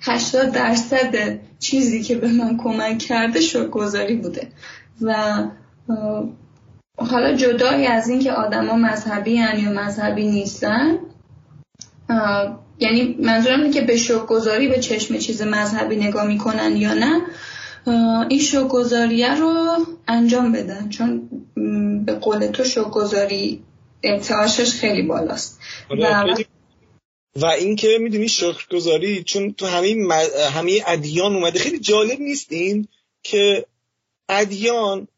80 درصد چیزی که به من کمک کرده شکرگزاری بوده و حالا جدای از اینکه آدما مذهبی هن یا مذهبی نیستن یعنی منظورم اینه که به شکرگزاری به چشم چیز مذهبی نگاه می‌کنن یا نه این شکرگزاریه رو انجام بدن چون به قول تو شکرگزاری ارتعاشش خیلی بالاست. آره، و و اینکه می‌دونی شکرگزاری چون تو همه همه ادیان اومده خیلی جالب نیستین که ادیان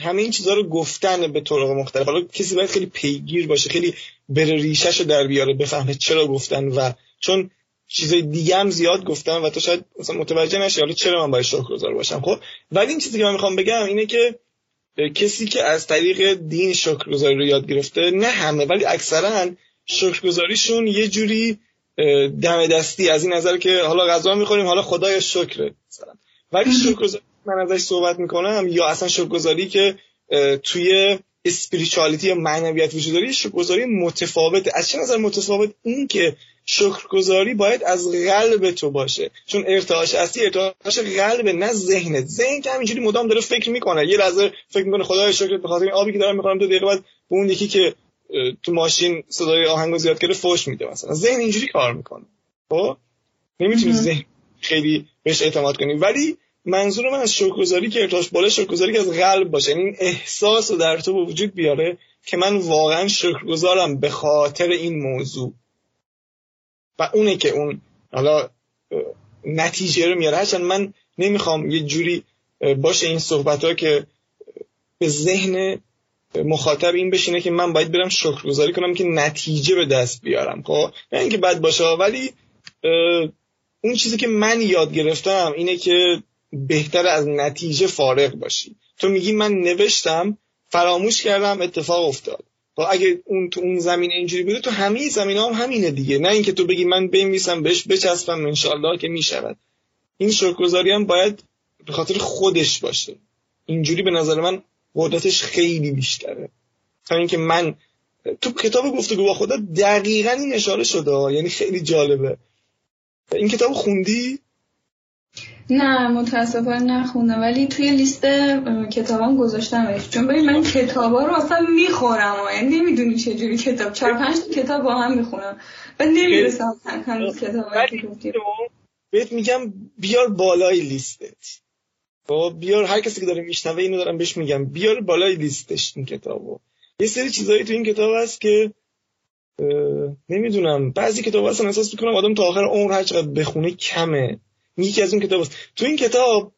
همه این چیزها رو گفتن به طرق مختلف. حالا کسی باید خیلی پیگیر باشه خیلی بره ریشش رو در بیاره بفهمه چرا گفتن و چون چیزای دیگه هم زیاد گفتن و تو شاید مثلا متوجه نشی حالا چرا من باید شکرگزار باشم. خب ولی این چیزی که من می‌خوام بگم اینه که کسی که از طریق دین شکرگزاری رو یاد گرفته نه همه ولی اکثرا شکرگزاریشون یه جوری دم دستی. از این نظر که حالا غذا می‌خوریم حالا خدای شکره مثلا. ولی شکرگزاری من ازش صحبت می‌کنم یا اصلا شکرگزاری که توی اسپریچوالیتی یا معنویت وجود داره شکرگزاری متفاوته از چه نظر متفاوت؟ این که شکرگزاری باید از قلب تو باشه. چون ارتعاش اصلی ارتعاش قلب نه ذهنت. ذهن که همینجوری مدام داره فکر می‌کنه. یه لحظه فکر می‌کنه خدای شکرت به خاطر این آبی که دارم می‌خورم. دو دقیقه بعد به اون یکی که تو ماشین صدای آهنگو زیاد کرده فوش میده مثلا. ذهن اینجوری کار می‌کنه. خب؟ نمی‌تونی ذهن خیلی بهش اعتماد کنی. ولی منظور من از شکرگزاری که ارتاش بالا شکرگزاری که از قلب باشه. یعنی این احساس رو در تو به وجود بیاره که من واقعا شکرگزارم به خاطر این موضوع. و اونه که اون حالا نتیجه رو میاره. هرچند من نمی‌خوام یه جوری باشه این صحبت ها که به ذهن مخاطب این بشینه که من باید برم شکرگزاری کنم که نتیجه به دست بیارم. خب؟ نه اینکه بد باشه ولی اون چیزی که من یاد گرفتم اینه که بهتر از نتیجه فارغ باشی. تو میگی من نوشتم فراموش کردم اتفاق افتاد. خب اگه اون تو اون زمین اینجوری بوده تو همه زمین هم همینه دیگه. نه اینکه تو بگی من بنویسم بهش بچسبم انشالله که می‌شود. این شکرگزاری هم باید به خاطر خودش باشه. اینجوری به نظر من قدرتش خیلی بیشتره. تا اینکه من تو کتاب گفتگو با خدا دقیقا این اشاره شده یعنی خیلی جالبه. این کتاب خوندی؟ نه متاسفانه نخوندم. ولی توی لیست کتابام گذاشتم چون ببین من کتابا رو اصلا می‌خورم یعنی نمی‌دونی چجوری کتاب. چهار پنج کتاب با هم می‌خونم. و نمی‌رسم هنوز کتاب بهت میگم بیار بالای لیستت. خب بیار هر کسی که داره میشنوه اینو دارم بهش میگم. بیار بالای لیستش این کتابو. یه سری چیزایی تو این کتاب هست که نمی‌دونم. بعضی کتاب هستن احساس می‌کنم آدم تا آخر عمر هر چقدر بخونه کمه. یکی از اون کتاب هست. تو این کتاب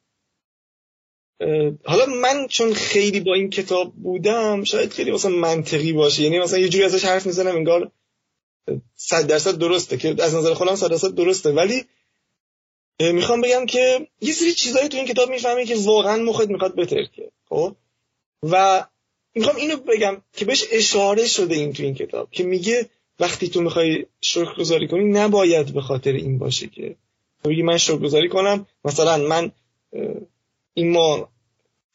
حالا من چون خیلی با این کتاب بودم شاید خیلی مثلا منطقی باشه. یعنی مثلا یه جوری ازش حرف می‌زنم انگار صد درصد درسته که از نظر خودم صد درصد درسته. ولی می‌خوام بگم که یه سری چیزایی تو این کتاب می‌فهمی که واقعا مخت می‌خواد بترکه خب؟ و می‌خوام اینو بگم که بهش اشاره شده این تو این کتاب که میگه وقتی تو می‌خوای شکرگزاری کنی نباید به خاطر این باشه که بگی من شکرگزاری کنم. مثلا من این ما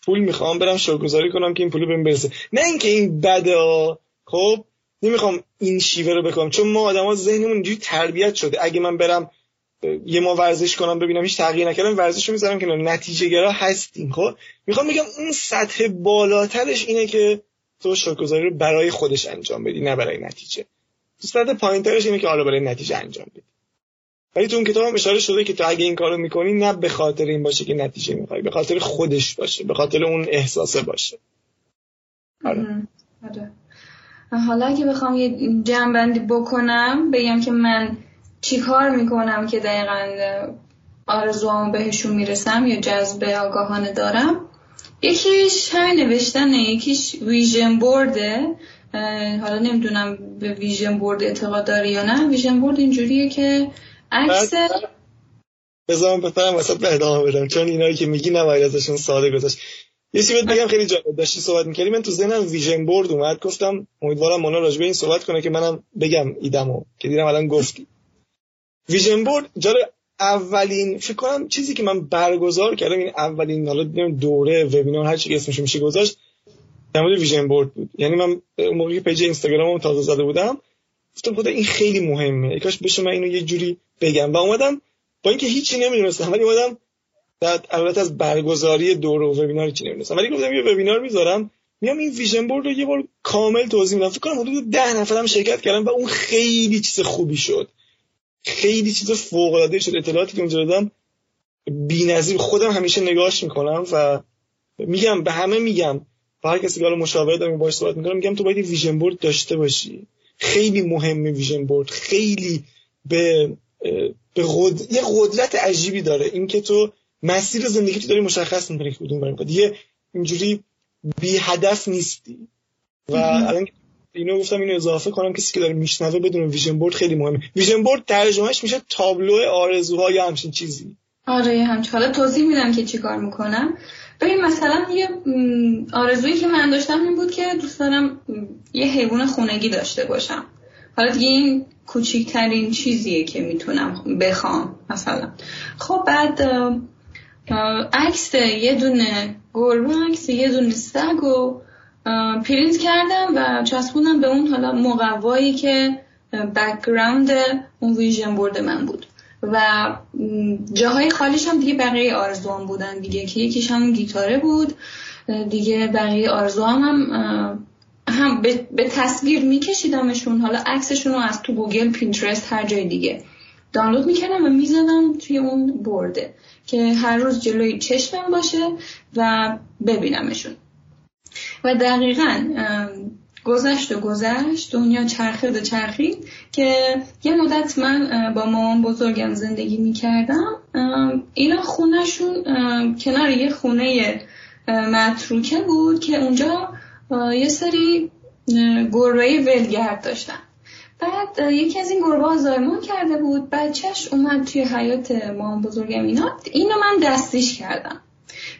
پول می‌خوام برم شکرگزاری کنم که این پول بهم برسه. نه اینکه این بده خب نمی‌خوام این شیوه رو بکنم. چون ما آدما ذهنمون اینجوری تربیت شده. اگه من برم یه ما ورزش کنم ببینم هیچ تغییر نکردم ورزش رو می‌ذارم که نتیجه گرا هستیم. خب می‌خوام بگم اون سطح بالاترش اینه که تو شکرگزاری رو برای خودش انجام بدی نه برای نتیجه. سطح پایینترش اینه که حالا برای نتیجه انجام بدی. ولی تو اون کتاب هم اشاره شده که تو اگه این کارو می‌کنی نه به خاطر این باشه که نتیجه می‌خوای به خاطر خودش باشه به خاطر اون احساسه باشه. آره. آره. حالا اگه بخوام یه جنبندی بکنم بگم که من چی کار می‌کنم که دقیقا آرزوامو بهشون می‌رسم یا جذب آگاهانه دارم؟ یکیش همین نوشتنه یکیش ویژن بورده. حالا نمی‌دونم به ویژن بورد اعتقاد داری یا نه. ویژن بورد اینجوریه که عکس بذارم بفرم به ادامه بدم چون اینایی که میگی نباید ازشون ساده گذاشت یه چیزی بگم خیلی جالب داشتی صحبت می‌کردی. من تو ذهنم vision board اومد. گفتم امیدوارم مونا راجع به این صحبت کنه که منم بگم ایدمو که دیدم الان گفتی vision board جالب اولین فکر کنم چیزی که من برگزار کردم این اولین حالا دوره وبینار هر چی اسمش میشه گذاشت در مورد vision board بود. یعنی من موقعی page اینستاگرامم تازه زده بودم گفتم خدا این خیلی مهمه. کاش بشه من اینو یه جوری بگم. و اومدم با اینکه هیچی نمی‌دونستم ولی اومدم البته از برگزاری دور و وبینار چی نمی‌دونستم. ولی گفتم یه وبینار می‌ذارم میام این ویژن بورد رو یه بار کامل توضیح میدم. فکر کنم حدود ده نفرم شرکت کردم و اون خیلی چیز خوبی شد. خیلی چیز فوق العاده شد. اطلاعاتی که اونجا دادم بی‌نظیر خودم همیشه نگاهش می‌کنم و میگم به همه میگم. و هر کسی که مشاوره دارم باهاش صحبت می‌کنم میگم تو باید ویژن بورد داشته باشی. خیلی مهمه vision board. خیلی به به قد... یه قدرت عجیبی داره. اینکه تو مسیر زندگی تو داری مشخص می‌کنی که کدوم بریم. یه اینجوری بی هدف نیستی. و الان اینو گفتم اینو اضافه کنم کسی که داره میشنوه بدون vision board خیلی مهمه. vision board ترجمهش میشه تابلو آرزوها یا همچین چیزی. آره همچین حالا توضیح میدم که چیکار می‌کنم. ببین مثلا یه آرزویی که من داشتم این بود که دوست دارم یه حیوان خونگی داشته باشم. حالا دیگه این کوچیکترین چیزیه که می‌تونم بخوام مثلا. خب بعد عکس یه دونه گربه یه دونه سگ و پرینت کردم و چسبوندم به اون حالا مقوایی که background اون vision board من بود. و جاهای خالیش هم دیگه بقیه آرزوام بودن دیگه که یکیش هم گیتاره بود. دیگه بقیه آرزوام هم هم به, تصویر میکشیدمشون. حالا عکسشون رو از تو گوگل پینترست هر جای دیگه دانلود می‌کردم و می‌زدم توی اون برده که هر روز جلوی چشمم باشه و ببینمشون. و دقیقا گذشت و گذشت دنیا چرخید و چرخید که یه مدت من با مامان بزرگم زندگی می‌کردم. اینا خونهشون کنار یه خونه متروکه بود که اونجا یه سری گربه ولگرد داشتن. بعد یکی از این گربه زایمان کرده بود. بچهش اومد توی حیات مامان بزرگم اینا. اینو من دستیش کردم.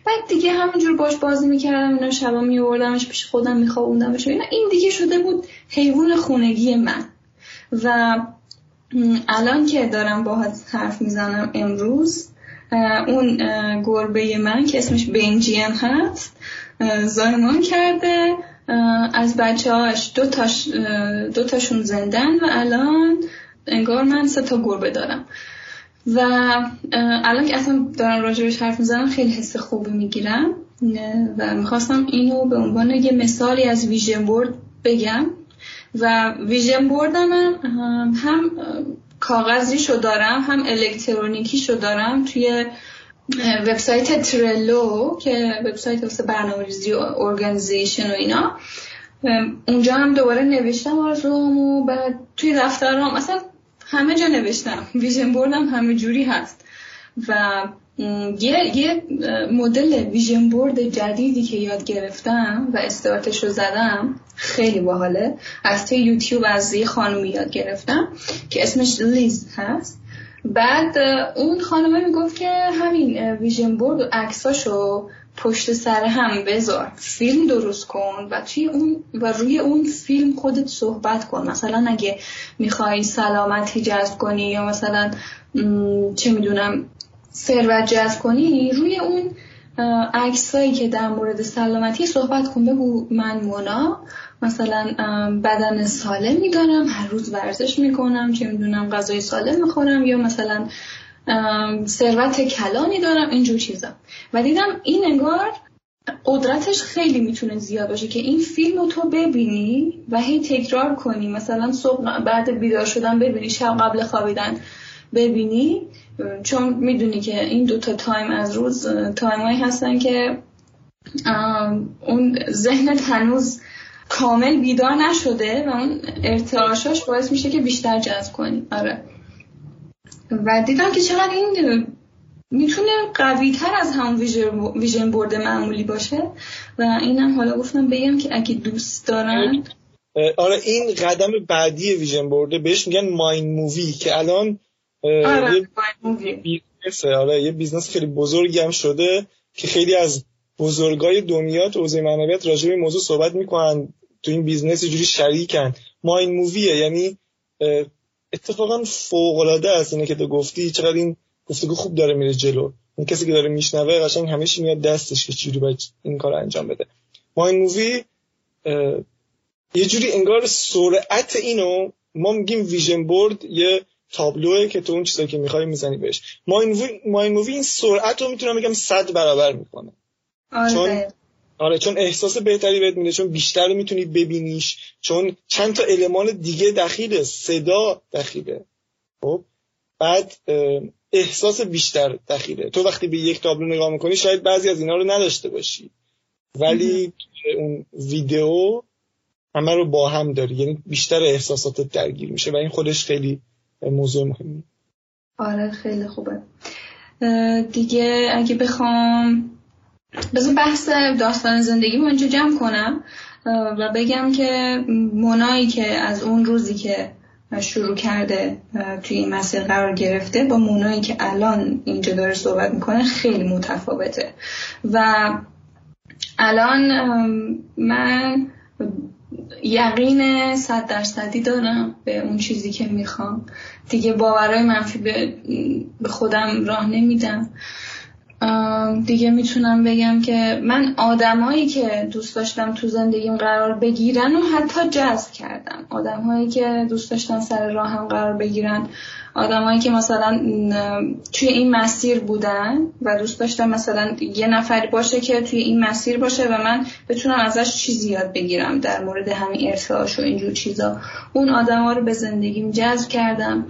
بعد دیگه همینجور باش بازی می‌کردم اینا شبا میوردمش پیش خودم میخوابوندمش اینا. این دیگه شده بود حیوان خونگی من. و الان که دارم باهات حرف می‌زنم امروز اون گربه من که اسمش بنجیان هست زایمان کرده. از بچه هاش دو, تاش دو تاشون زندن و الان انگار من سه تا گربه دارم. و الان که اصلا دارم راجبش حرف می‌زنم خیلی حس خوبی می‌گیرم و می‌خواستم اینو به عنوان یه مثالی از ویژن بورد بگم. و vision board من هم کاغذی شو دارم هم الکترونیکی شو دارم توی وبسایت Trello که وبسایت واسه برنامه‌ریزی و organization و اینا. اونجا هم دوباره نوشتم آرزوامو بعد توی دفترام اصلا همه جا نوشتم. vision board م همه جوری هست. و یه, یه مدل vision board جدیدی که یاد گرفتم و استارتش رو زدم خیلی باحاله. از توی یوتیوب از یه خانومی یاد گرفتم که اسمش لیز هست. بعد اون خانومه می‌گفت که همین ویژن بورد و عکساشو پشت سر هم بذار. فیلم درست کن و توی اون و روی اون فیلم خودت صحبت کن. مثلا اگه می‌خوای سلامتی جذب کنی یا مثلا چه می‌دونم ثروت جذب کنی روی اون عکسایی که در مورد سلامتی صحبت کن. بگو من مونا مثلا بدن سالم میدارم هر روز ورزش می‌کنم چه می‌دونم غذای سالم می‌خورم یا مثلا ثروت کلانی دارم اینجور چیزا. و دیدم این انگار قدرتش خیلی می‌تونه زیاد باشه که این فیلم رو تو ببینی و هی تکرار کنی. مثلا صبح بعد بیدار شدن ببینی شب قبل خوابیدن ببینی. چون می‌دونی که این دوتا تایم از روز تایم هایی هستن که اون ذهنت هنوز کامل بیدار نشده و اون ارتعاشاش باعث میشه که بیشتر جذب کنی. آره. و دیدم که چقدر این می‌تونه قوی تر از همون vision board معمولی باشه. و اینم حالا گفتم بگم که اگه دوست دارن آره این قدم بعدی vision board ه بهش میگن mind movie که الان آره یه business آره یه business خیلی بزرگی هم شده که خیلی از بزرگای دنیا تو حوزه معنویت راجع به موضوع صحبت می‌کنن تو این business جوری شریکن. mind movie ه یعنی اتفاقا فوق العاده است اینه که تو گفتی چقدر این گفتگو خوب داره میره جلو. اون کسی که داره میشنوه قشنگ همیشه میاد دستش که چجوری باید این کار انجام بده. mind movie یه جوری انگار سرعت اینو ما میگیم vision board یه تابلوه که تو اون چیزایی که می‌خوای می‌زنی بهش. ماین مووی این سرعت رو می‌تونم بگم صد برابر می‌کنه. آره. چون آره چون احساس بهتری بهت میده چون بیشتر می‌تونی ببینیش چون چند تا المان دیگه دخیله صدا دخیله خب بعد احساس بیشتر دخیله تو وقتی به یک تابلو نگاه می‌کنی شاید بعضی از اینا رو نداشته باشی. ولی اون ویدیو همه رو با هم داری یعنی بیشتر احساساتت درگیر میشه و این خودش خیلی موضوع مهمی. آره خیلی خوبه. دیگه اگه بخوام بذار بحث داستان زندگی من جمع کنم و بگم که منایی که از اون روزی که شروع کرده توی این مسیر قرار گرفته با مونایی که الان اینجا داره صحبت می‌کنه خیلی متفاوته. و الان من یقین صد درصدی دارم به اون چیزی که می‌خوام. دیگه باورهای منفی به خودم راه نمیدم. دیگه می‌تونم بگم که من آدمایی که دوست داشتم تو زندگیم قرار بگیرن و حتی جذب کردم. آدمهایی که دوست داشتن سر راهم قرار بگیرن. آدمایی که مثلا توی این مسیر بودن و دوست داشتم مثلا یه نفری باشه که توی این مسیر باشه و من بتونم ازش چیزی یاد بگیرم در مورد همین ارتعاش و اینجور چیزا. اون آدما رو به زندگیم جذب کردم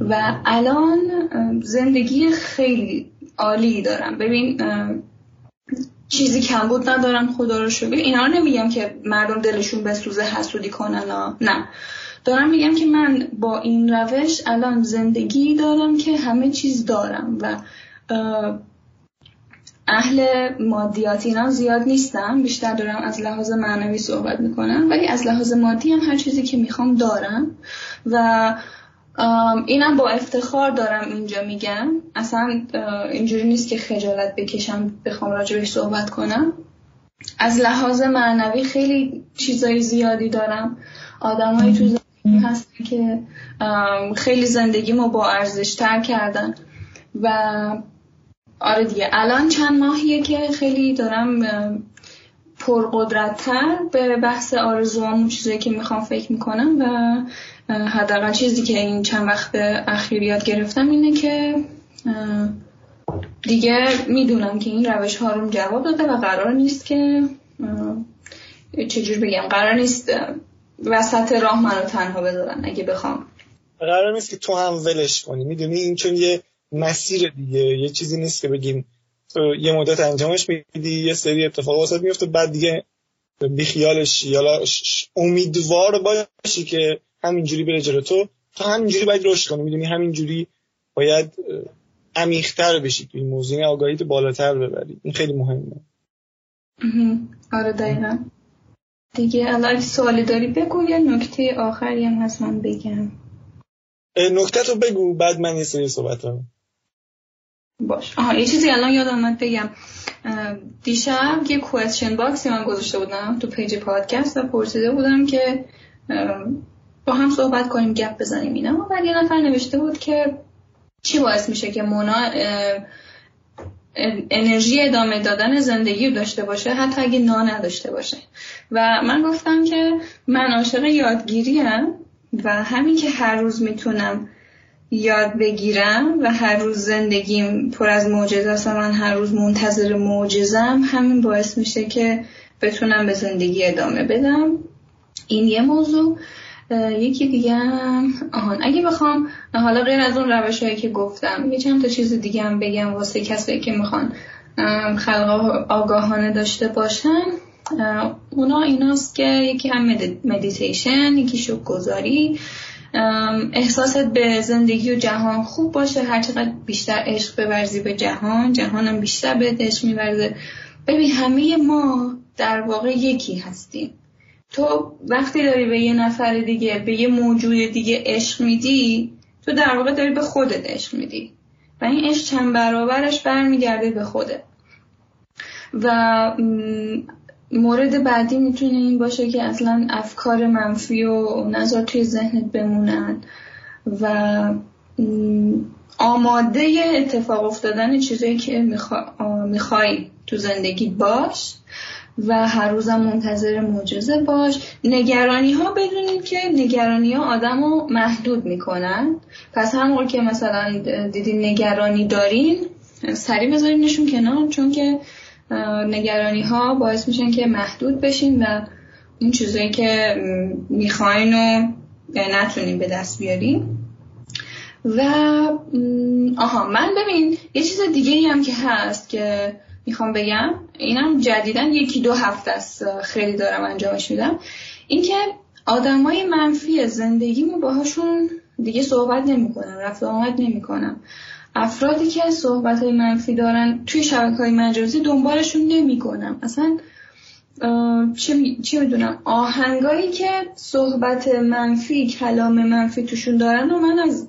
و الان زندگی خیلی عالی دارم. ببین چیزی کمبود ندارم خدا رو شکر. اینا رو نمیگم که مردم دلشون بسوزه حسودی کنن نه. دارم میگم که من با این روش الان زندگی دارم که همه چیز دارم و اهل مادیات اینا زیاد نیستم بیشتر دارم از لحاظ معنوی صحبت می‌کنم ولی از لحاظ مادی هم هر چیزی که می‌خوام دارم. و اینم با افتخار دارم اینجا میگم. اصلا اینجوری نیست که خجالت بکشم بخوام راجبش صحبت کنم. از لحاظ معنوی خیلی چیزای زیادی دارم. آدمایی تو زندگی هستن که خیلی زندگیمو با ارزش تر کردن. و آره دیگه الان چند ماهیه که خیلی دارم پرقدرتتر به بحث آرزوام چیزایی که می‌خوام فکر می‌کنم و حداقل چیزی که این چند وقت اخیر یاد گرفتم اینه که دیگه می‌دونم که این روش ها رو جواب داده و قرار نیست که چجور بگم قرار نیست وسط راه منو تنها بذارن. اگه بخوام. قرار نیست که تو هم ولش کنی. می‌دونی این چون یه مسیر دیگه یه چیزی نیست که بگیم یه مدت انجامش میدی یه سری اتفاق واسط میفته بعد دیگه بیخیالش یا امیدوار باشی که همینجوری بره جلو. تو تا همینجوری باید رشد کنی. می‌دونی همینجوری باید عمیق‌تر بشی تو این موضوع. آگاهی تو بالاتر ببری. این خیلی مهمه. آره دقیقا. دیگه الان سوالی داری بگو یا نکته آخری هم هست من بگم. نکته تو بگو بعد من یه سری صحبت رو باش آها یه چیزی الان یادم اومد بگم. دیشب یه question box ی من گذاشته بودم تو page پادکست و پرسیده بودم که با هم صحبت کنیم گپ بزنیم اینا. و یه نفر نوشته بود که چی باعث میشه که مونا انرژی ادامه دادن زندگی رو داشته باشه حتی اگه نا نداشته باشه. و من گفتم که من عاشق یادگیری‌ام و همین که هر روز می‌تونم یاد بگیرم و هر روز زندگیم پر از معجزه است و من هر روز منتظر معجزم همین باعث میشه که بتونم به زندگی ادامه بدم. این یه موضوع. یکی دیگه آهان. اگه بخوام حالا غیر از اون روش هایی که گفتم یه چند تا چیز دیگه هم بگم واسه کسایی که می‌خوان خلق آگاهانه داشته باشن. اونا ایناست که یکی هم مدیتیشن یکی شک گذاری. احساست به زندگی و جهان خوب باشه. هرچقدر بیشتر عشق بورزی به جهان جهانم بیشتر به عشق میورزه. ببین همه ما در واقع یکی هستیم. تو وقتی داری به یه نفر دیگه به یه موجود دیگه عشق میدی تو در واقع داری به خودت عشق میدی. و این عشق چند برابرش برمیگرده به خودت. و مورد بعدی می‌تونه این باشه که اصلا افکار منفی و نظر توی ذهنت بمونن و آماده اتفاق افتادن چیزایی که می‌خوای تو زندگی باش و هر روزم منتظر معجزه باش. نگرانی ها بدونید که نگرانی ها آدم رو محدود می‌کنن. پس همون که مثلا دیدین نگرانی دارین سریع بذارینشون کنار چون که نگرانی ها باعث میشن که محدود بشین و این چیزایی که می‌خواین و نتونین به دست بیارین. و آها من ببین یه چیز دیگه هم که هست که می‌خوام بگم اینم جدیدن یکی دو هفته است خیلی دارم انجامش میدم. اینکه آدمای منفی زندگیمو باهاشون دیگه صحبت نمی‌کنم رفت آمد نمی‌کنم. افرادی که صحبت های منفی دارن توی شبکه های مجازی دنبالشون نمی‌کنم. اصلا چه, می‌دونم آهنگایی که صحبت منفی کلام منفی توشون دارن و من از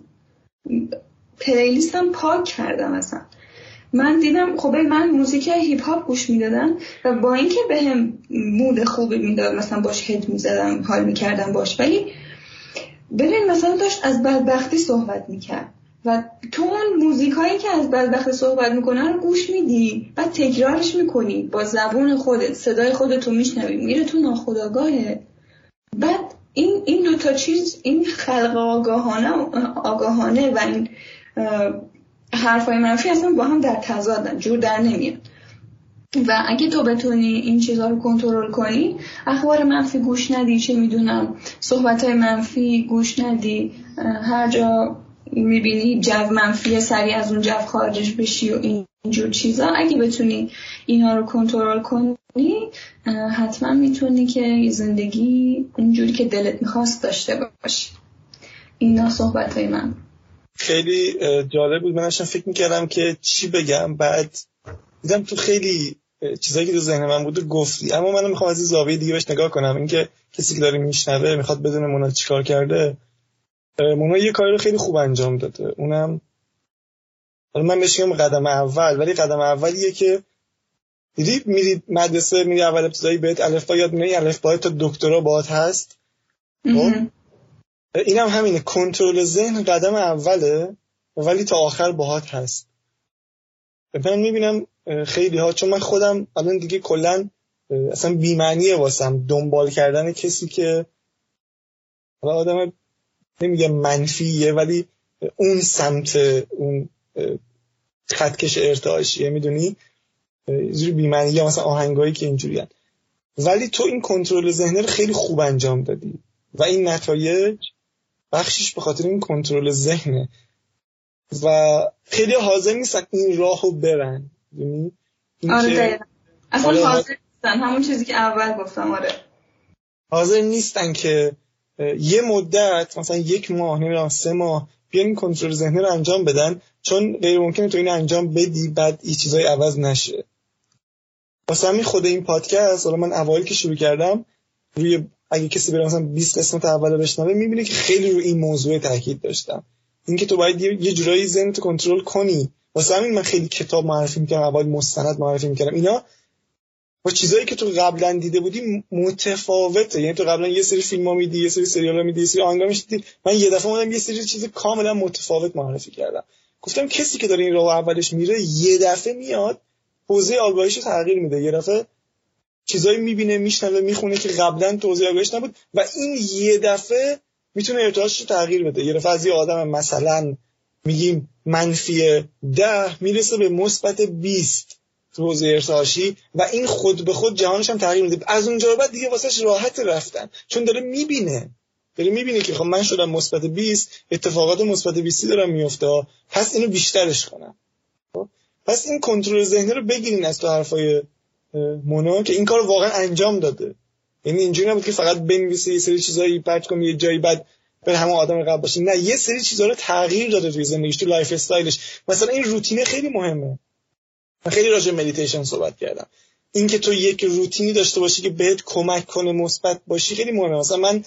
پلیلیستم پاک کردم اصلا. من دیدم خب من موزیک هیپ هاپ گوش می‌دادم و با اینکه بهم هم مود خوبی می‌داد مثلا باش هد می‌زدم حال می‌کردم باش ولی ببین مثلا داشت از بدبختی صحبت می‌کرد. و تو اون موزیک هایی که از بدبختی صحبت می‌کنن رو گوش میدی و تکرارش می‌کنی. با زبون خودت صدای خودتو میشنوی. میره تو ناخداگاهه بعد این این دو تا چیز این خلق آگاهانه آگاهانه و این حرفای منفی اصلا با هم در تضادن. جور در نمیاد. و اگه تو بتونی این چیزها رو کنترل کنی اخبار منفی گوش ندی چه می‌دونم صحبت های منفی گوش ندی هر جا می‌بینی جو منفی سریع از اون جو خارجش بشی و اینجور چیزا. اگه بتونی اینها رو کنترل کنی حتما می‌تونی که زندگی اونجوری که دلت می‌خواست داشته باشی. اینا صحبت های من. خیلی جالب بود. من فکر می‌کردم که چی بگم. بعد دیدم تو خیلی چیزایی که تو ذهن من بود گفتی. اما من می‌خوام از این زاویه دیگه بهش نگاه کنم. اینکه کسی که داره میشنوه می‌خواد بدون مونا چیکار کرده. مونا یه کاری رو خیلی خوب انجام داده. اونم من بهش میگم قدم اول ولی قدم اولیه که دیدی میری مدرسه میری اول ابتدایی بهت الفبا یاد میری الفبا تا دکترا باهات هست. خب؟ اینم هم همینه. کنترل ذهن قدم اوله ولی تا آخر باهات هست. من می‌بینم خیلی ها چون من خودم الان دیگه کلا اصلا بیمعنیه واسم دنبال کردن کسی که آدم نمیگه منفیه ولی اون سمت اون خطکش ارتعاشیه می‌دونی؟ زیر بیمعنیه مثلا آهنگایی که اینجوری ولی تو این کنترل ذهنه رو خیلی خوب انجام دادی. و این نتایج بخشش به خاطر این کنترل ذهنه. و خیلی حاضر نیستن این راهو برن یعنی آره اصلا حاضر نیستن. همون چیزی که اول گفتم آره. حاضر نیستن که یه مدت مثلا یک ماه نمی‌دونم سه ماه بیان این کنترل ذهنی رو انجام بدن چون غیر ممکنه تو این انجام بدی بعد این چیزای عوض نشه. واسه همین خود این پادکست حالا من اوایل که شروع کردم روی اگه کسی بره مثلا 20 قسمت اول بشنوه می‌بینه که خیلی رو این موضوع تاکید داشتم. اینکه تو باید یه جورایی ذهن کنترل کنی. واسه همین من خیلی کتاب معرفی می‌کردم اول مستند معرفی می‌کردم. اینا با چیزایی که تو قبلا دیده بودی متفاوته. یعنی تو قبلا یه سری فیلم ها یه سری سریال ها میدی یه سری آهنگا می‌شدی. من یه دفعه اومدم یه سری چیز کاملا متفاوت معرفی کردم. گفتم کسی که داره این راه اولش میره یه دفعه میاد حوزه آگاهیش رو تغییر میده. یه دفعه چیزایی می‌بینه میشنوه می‌خونه که قبلا توضیح آگاهیش نبود و این یه دفعه می‌تونه ارتعاشش رو تغییر بده. یه دفعه از یه آدم مثلا میگیم منفی ده می‌رسه به مثبت 20 تو حوزه ارتعاشی و این خود به خود جهانش هم تغییر میده. از اونجا بعد دیگه واسهش راحت رفتن. چون داره می‌بینه. داری می‌بینی که خب من شدم مثبت 20 اتفاقات مثبت 20 دارم میفته پس اینو بیشترش کنم. خب؟ پس این کنترل ذهنی رو بگیرین از تو حرفای مونا که این کار واقعا انجام داده. یعنی اینجوری نبود که فقط بنویسه یه سری چیزایی پرت کنه یه جایی بعد بعد همون آدم قبل باشه نه یه سری چیزا رو تغییر داده توی زندگیش تو lifestyle ش. مثلا این روتینه خیلی مهمه. خیلی راجع مدیتیشن صحبت کردم. اینکه تو یک روتینی داشته باشی که بهت کمک کنه مثبت باشی خیلی مهمه. مثلا من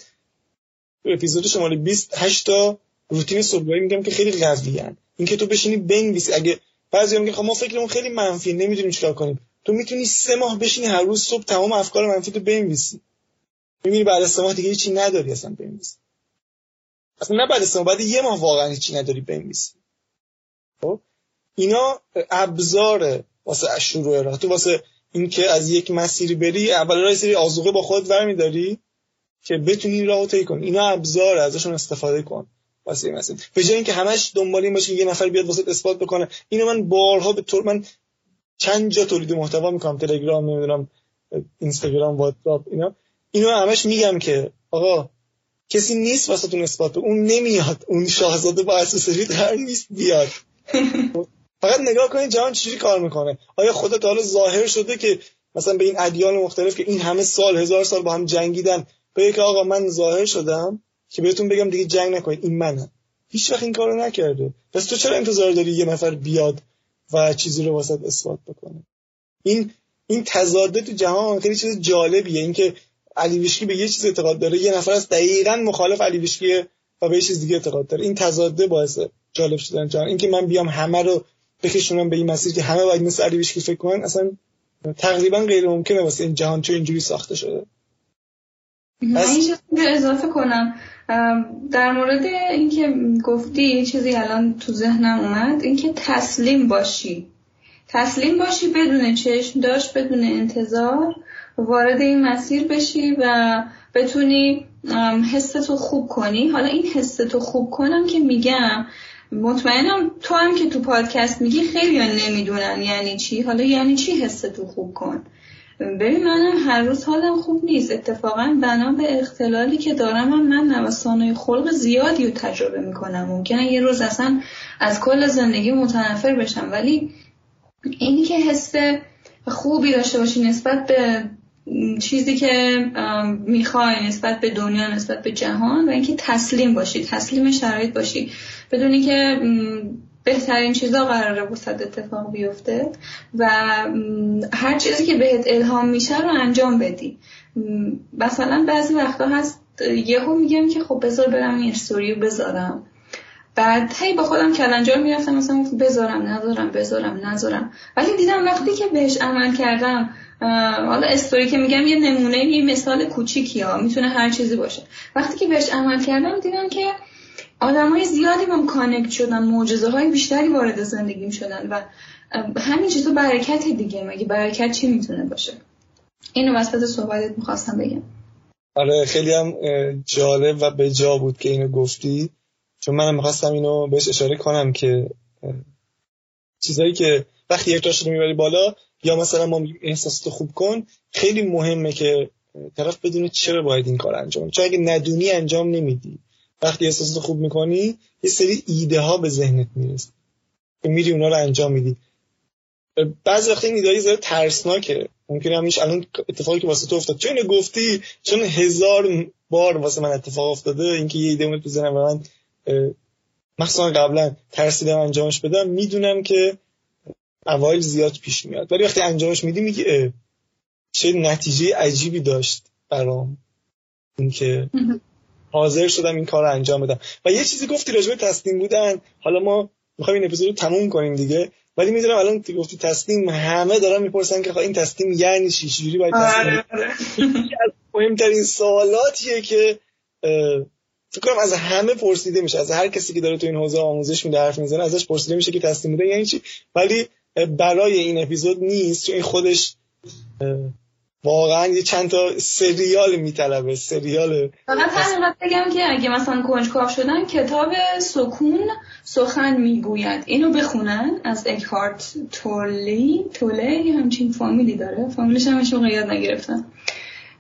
تو اپیزود شماره 28 تا روتین صبحگاهی میگم که خیلی قوی اینکه تو بشینی بنویسی. اگه بعضی میگن خب ما فکرمون خیلی منفی نمی‌دونیم چیکار کنیم. تو می‌تونی سه ماه بشینی هر روز صبح تمام افکار منفی تو بنویسی. می‌بینی بعد از سه ماه دیگه هیچی نداری اصلا بنویسی. اصلا نه بعد از سه ماه بعد یه ماه واقعا هیچی نداری بنویسی. خب؟ اینا ابزار واسه شروع راه. تو واسه اینکه از یک مسیری بری اول راه سری آزوقه با خود برمیداری که بتونی راهو طی کنی اینا ابزار ازشون استفاده کن. واسه این مسیر. به جای اینکه همش دنبال این باشه یه نفر بیاد واسه اثبات بکنه. اینو من بارها به طور من چند جا تولید محتوا می‌کنم. تلگرام نمی‌دونم اینستاگرام واتساپ اینا. اینو همش میگم که آقا کسی نیست واسه تون اثبات. اون نمیاد. اون شاهزاده با اسب سفید قرار نیست بیاد. [LAUGHS] فقط نگاه کنید جهان چجوری کار می‌کنه. آیا خدا تا حالا ظاهر شده که مثلا به این ادیان مختلف که این همه سال هزار سال با هم جنگیدن بگه که آقا من ظاهر شدم که بهتون بگم دیگه جنگ نکنید. این منم هیچ وقت این کارو نکرده. پس تو چرا انتظار داری یه نفر بیاد و چیزی رو واسط اثبات بکنه؟ این این تضاده تو جهان خیلی چیز جالبیه. اینکه علی ویشکی به یه چیز اعتقاد داره. یه نفر از دقیقا مخالف علی ویشکی و به یه چیز دیگه اعتقاد داره. این تضاده باعث جالب شدن جهان. اینکه من بیام همه رو بکشونم به این مسیر که همه باید مثل علی ویشکی فکر کنن اصلا تقریبا غیر ممکنه واسه این جهان چه اینجوری ساخته شده. من این اضافه کنم. در مورد اینکه گفتی چیزی الان تو ذهنم اومد اینکه تسلیم باشی. تسلیم باشی بدون چشم داشت بدون انتظار وارد این مسیر بشی و بتونی حستو خوب کنی. حالا این حستو خوب کنم که میگم مطمئنم تو هم که تو پادکست میگی خیلی نمی‌دونن یعنی چی. حالا یعنی چی حستو خوب کن. ببین منم هر روز حالم خوب نیست. اتفاقا بنا به اختلالی که دارم هم من نوسانهای خلق زیادی رو تجربه می‌کنم. ممکنه یه روز اصلا از کل زندگی متنفر بشم. ولی اینی که حس خوبی داشته باشی نسبت به چیزی که می‌خوای نسبت به دنیا نسبت به جهان و اینکه تسلیم باشی تسلیم شرایط باشی. بدونی که بهترین چیزا قراره وسط اتفاق بیفته و هر چیزی که بهت الهام میشه رو انجام بدی. مثلا بعضی وقتا هست یهو میگم که خب بذار برم این استوری رو بذارم. بعد هی با خودم کلنجار می‌رفتم مثلا بذارم نذارم بذارم نذارم. ولی دیدم وقتی که بهش عمل کردم حالا استوری که میگم یه نمونه یه مثال کوچیکی ها می‌تونه هر چیزی باشه. وقتی که بهش عمل کردم دیدم که آدم های زیادی با کانکت شدن معجزه های بیشتری وارد زندگیم شدن و همین چیزا برکت دیگه. مگه برکت چی می‌تونه باشه؟ اینو وسط صحبتت می‌خواستم بگم. آره خیلی هم جالب و به بود که اینو گفتی. چون منم می‌خواستم اینو بهش اشاره کنم که چیزایی که وقتی یک رو می‌بری بالا یا مثلا ما احساسات خوب کن خیلی مهمه که طرف بدونه چرا باید این کار انجام چون اگه ندونی انجام نمیدی. وقتی احساسات خوب می‌کنی یه سری ایده ها به ذهنت می‌رسه. که میری اونا رو انجام میدی. بعضی وقتی این ایده زیاد ترسناکه. ممکنه همیش الان اتفاقی که واسه تو افتاد. چون گفتی چون هزار بار واسه من اتفاق افتاده اینکه یه ایده تو ذهنم من مخصوصا قبلا ترسیدم انجامش بدم می‌دونم که اوایل زیاد پیش میاد. ولی وقتی انجامش میدی میگه چه نتیجه عجیبی داشت برام. اینکه حاضر شدم این کار رو انجام بدم. و یه چیزی گفتی راجبه تسلیم بودن. حالا ما می‌خوایم این اپیزود رو تموم کنیم دیگه. ولی می‌دونم الان تو گفتی تسلیم همه دارن می‌پرسن که این تسلیم یعنی چی؟ چجوری باید تسلیم آره، آره. از مهمترین سوالاتیه که فکر کنم از همه پرسیده میشه. از هر کسی که داره تو این حوزه آموزش میده حرف می‌زنه ازش پرسیده میشه که تسلیم بودن یعنی چی؟ ولی برای این اپیزود نیست چون این خودش واقعا یه چند تا سریال میطلبه سریال. فقط همینقدر بگم که اگه مثلا کنجکاو شدن کتاب سکون سخن می‌گوید. اینو بخونن از اکهارت تولی. تولی همچین فامیلی داره. فامیلش هم یاد نگرفتم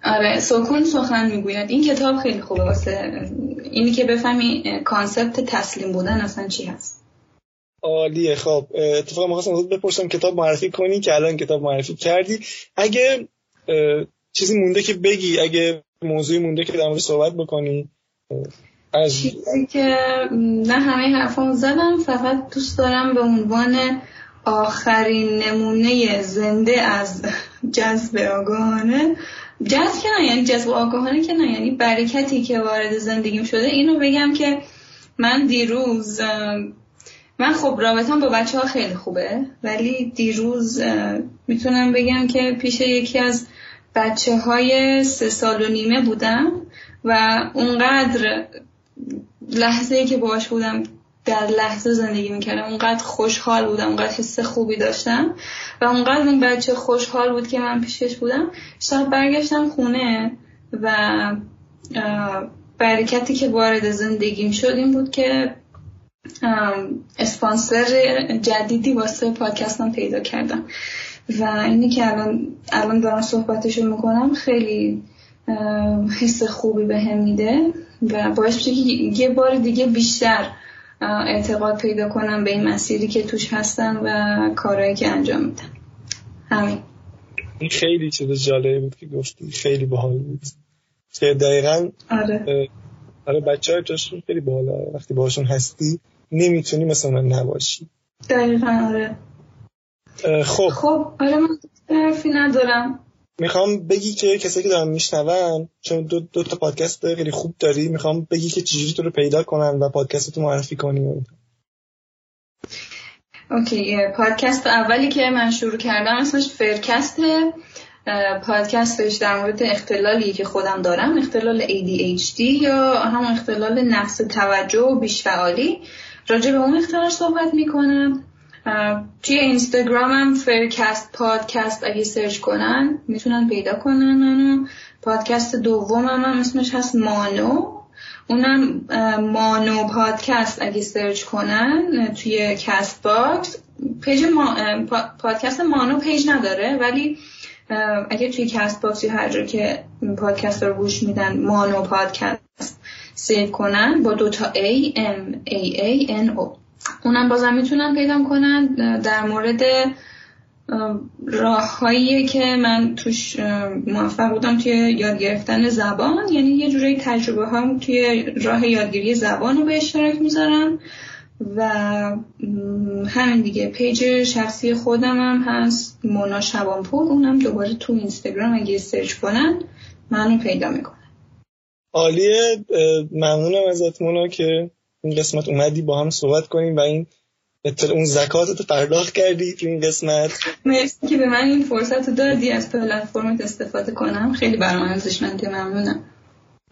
آره سکون سخن می‌گوید. این کتاب خیلی خوبه. واسه اینی که بفهمی concept تسلیم بودن اصلا چی هست. عالیه. خب اتفاقا می‌خواستم بپرسم کتاب معرفی کنی که الان کتاب معرفی کردی. اگه چیزی مونده که بگی اگه موضوعی مونده که در مورد صحبت بکنی. از چیزی که نه همه حرفام زدم فقط دوست دارم به عنوان آخرین نمونه زنده از جذب آگاهانه. جذب که نه یعنی جذب آگاهانه که نه یعنی برکتی که وارد زندگیم شده. اینو بگم که من دیروز من خب رابطم با بچه ها خیلی خوبه ولی دیروز می‌تونم بگم که پیش یکی از بچه های سه سال و نیمه بودم و اونقدر لحظه که باش بودم در لحظه زندگی می‌کردم اونقدر خوشحال بودم اونقدر حس خوبی داشتم و اونقدر اون بچه خوشحال بود که من پیشش بودم. شب برگشتم خونه و برکتی که وارد زندگیم شد این بود که اسپانسر جدیدی واسه پادکستم پیدا کردم. و اینی که الان الان دارم صحبتشو می‌کنم خیلی حس خوبی به هم میده و باعث میشه که یه بار دیگه بیشتر اعتقاد پیدا کنم به این مسیری که توش هستم و کارهایی که انجام میدم. همین. این خیلی چیز جالبی بود که گفتی. خیلی باحال بود. که دقیقا آره. آره بچه های جاشون خیلی باحاله. وقتی باشون هستی نمی‌تونی مثل من نباشی. دقیقا آره. خب. خب آره من حرفی ندارم. می‌خوام بگی که کسی که دارن میشنون چون دو, دو تا پادکست خیلی خوب داری می‌خوام بگی که چجوری تو رو پیدا کنن و پادکست تو معرفی کنی. اوکی پادکست اولی که من شروع کردم اسمش فرکسته پادکستش در مورد اختلالی که خودم دارم اختلال ADHD یا هم اختلال نقص توجه و بیشفعالی. راجع به اون اختلال صحبت می‌کنم. توی اینستاگرامم فرکست پادکست اگه سرچ کنن می‌تونن پیدا کنن منو. پادکست دومم هم اسمش هست مانو. اونم مانو پادکست اگه سرچ کنن توی کست باکس. page ما، پادکست مانو page نداره ولی اگه توی کست باکس یا هر جا که پادکست رو گوش میدن مانو پادکست save کنن با دوتا A M A A N O. اونم بازم می‌تونن پیدا کنن در مورد راههایی که من توش موفق بودم توی یاد گرفتن زبان. یعنی یه جوری تجربه هم توی راه یادگیری زبان رو به اشتراک می‌ذارم و همین دیگه. page شخصی خودم هم هست مونا شبانپور. اونم دوباره تو اینستاگرام اگه سرچ کنن منو پیدا می‌کنن. عالیه. ممنونم ازت مونا که این قسمت اومدی با هم صحبت کنیم و این اون زکات رو پرداخت کردی تو این قسمت. مرسی که به من این فرصت رو دادی از پلتفرمت استفاده کنم. خیلی برام ارزشمنده ممنونم.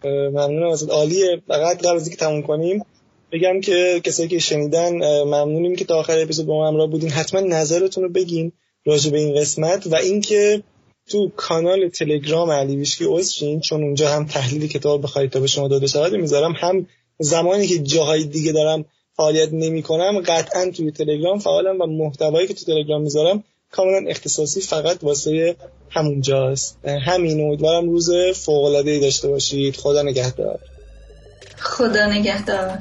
ممنونم ازت. عالیه. فقط قبل از که تموم کنیم بگم که کسایی که شنیدن ممنونیم که تا آخر اپیزود با ما همراه بودین. حتما نظرتون رو بگین راجع به این قسمت و اینکه تو کانال تلگرام علی ویشکی اوسشین چون اونجا هم تحلیل کتاب بخواید تا به شما داده شود می‌ذارم هم زمانی که جاهای دیگه دارم فعالیت نمی کنم قطعا توی تلگرام فعالم و محتوایی که تو تلگرام می‌ذارم کاملا اختصاصی فقط واسه همونجاست همین امیدوارم روز فوق العاده داشته باشید. خدا نگهدار. خدا نگهدار.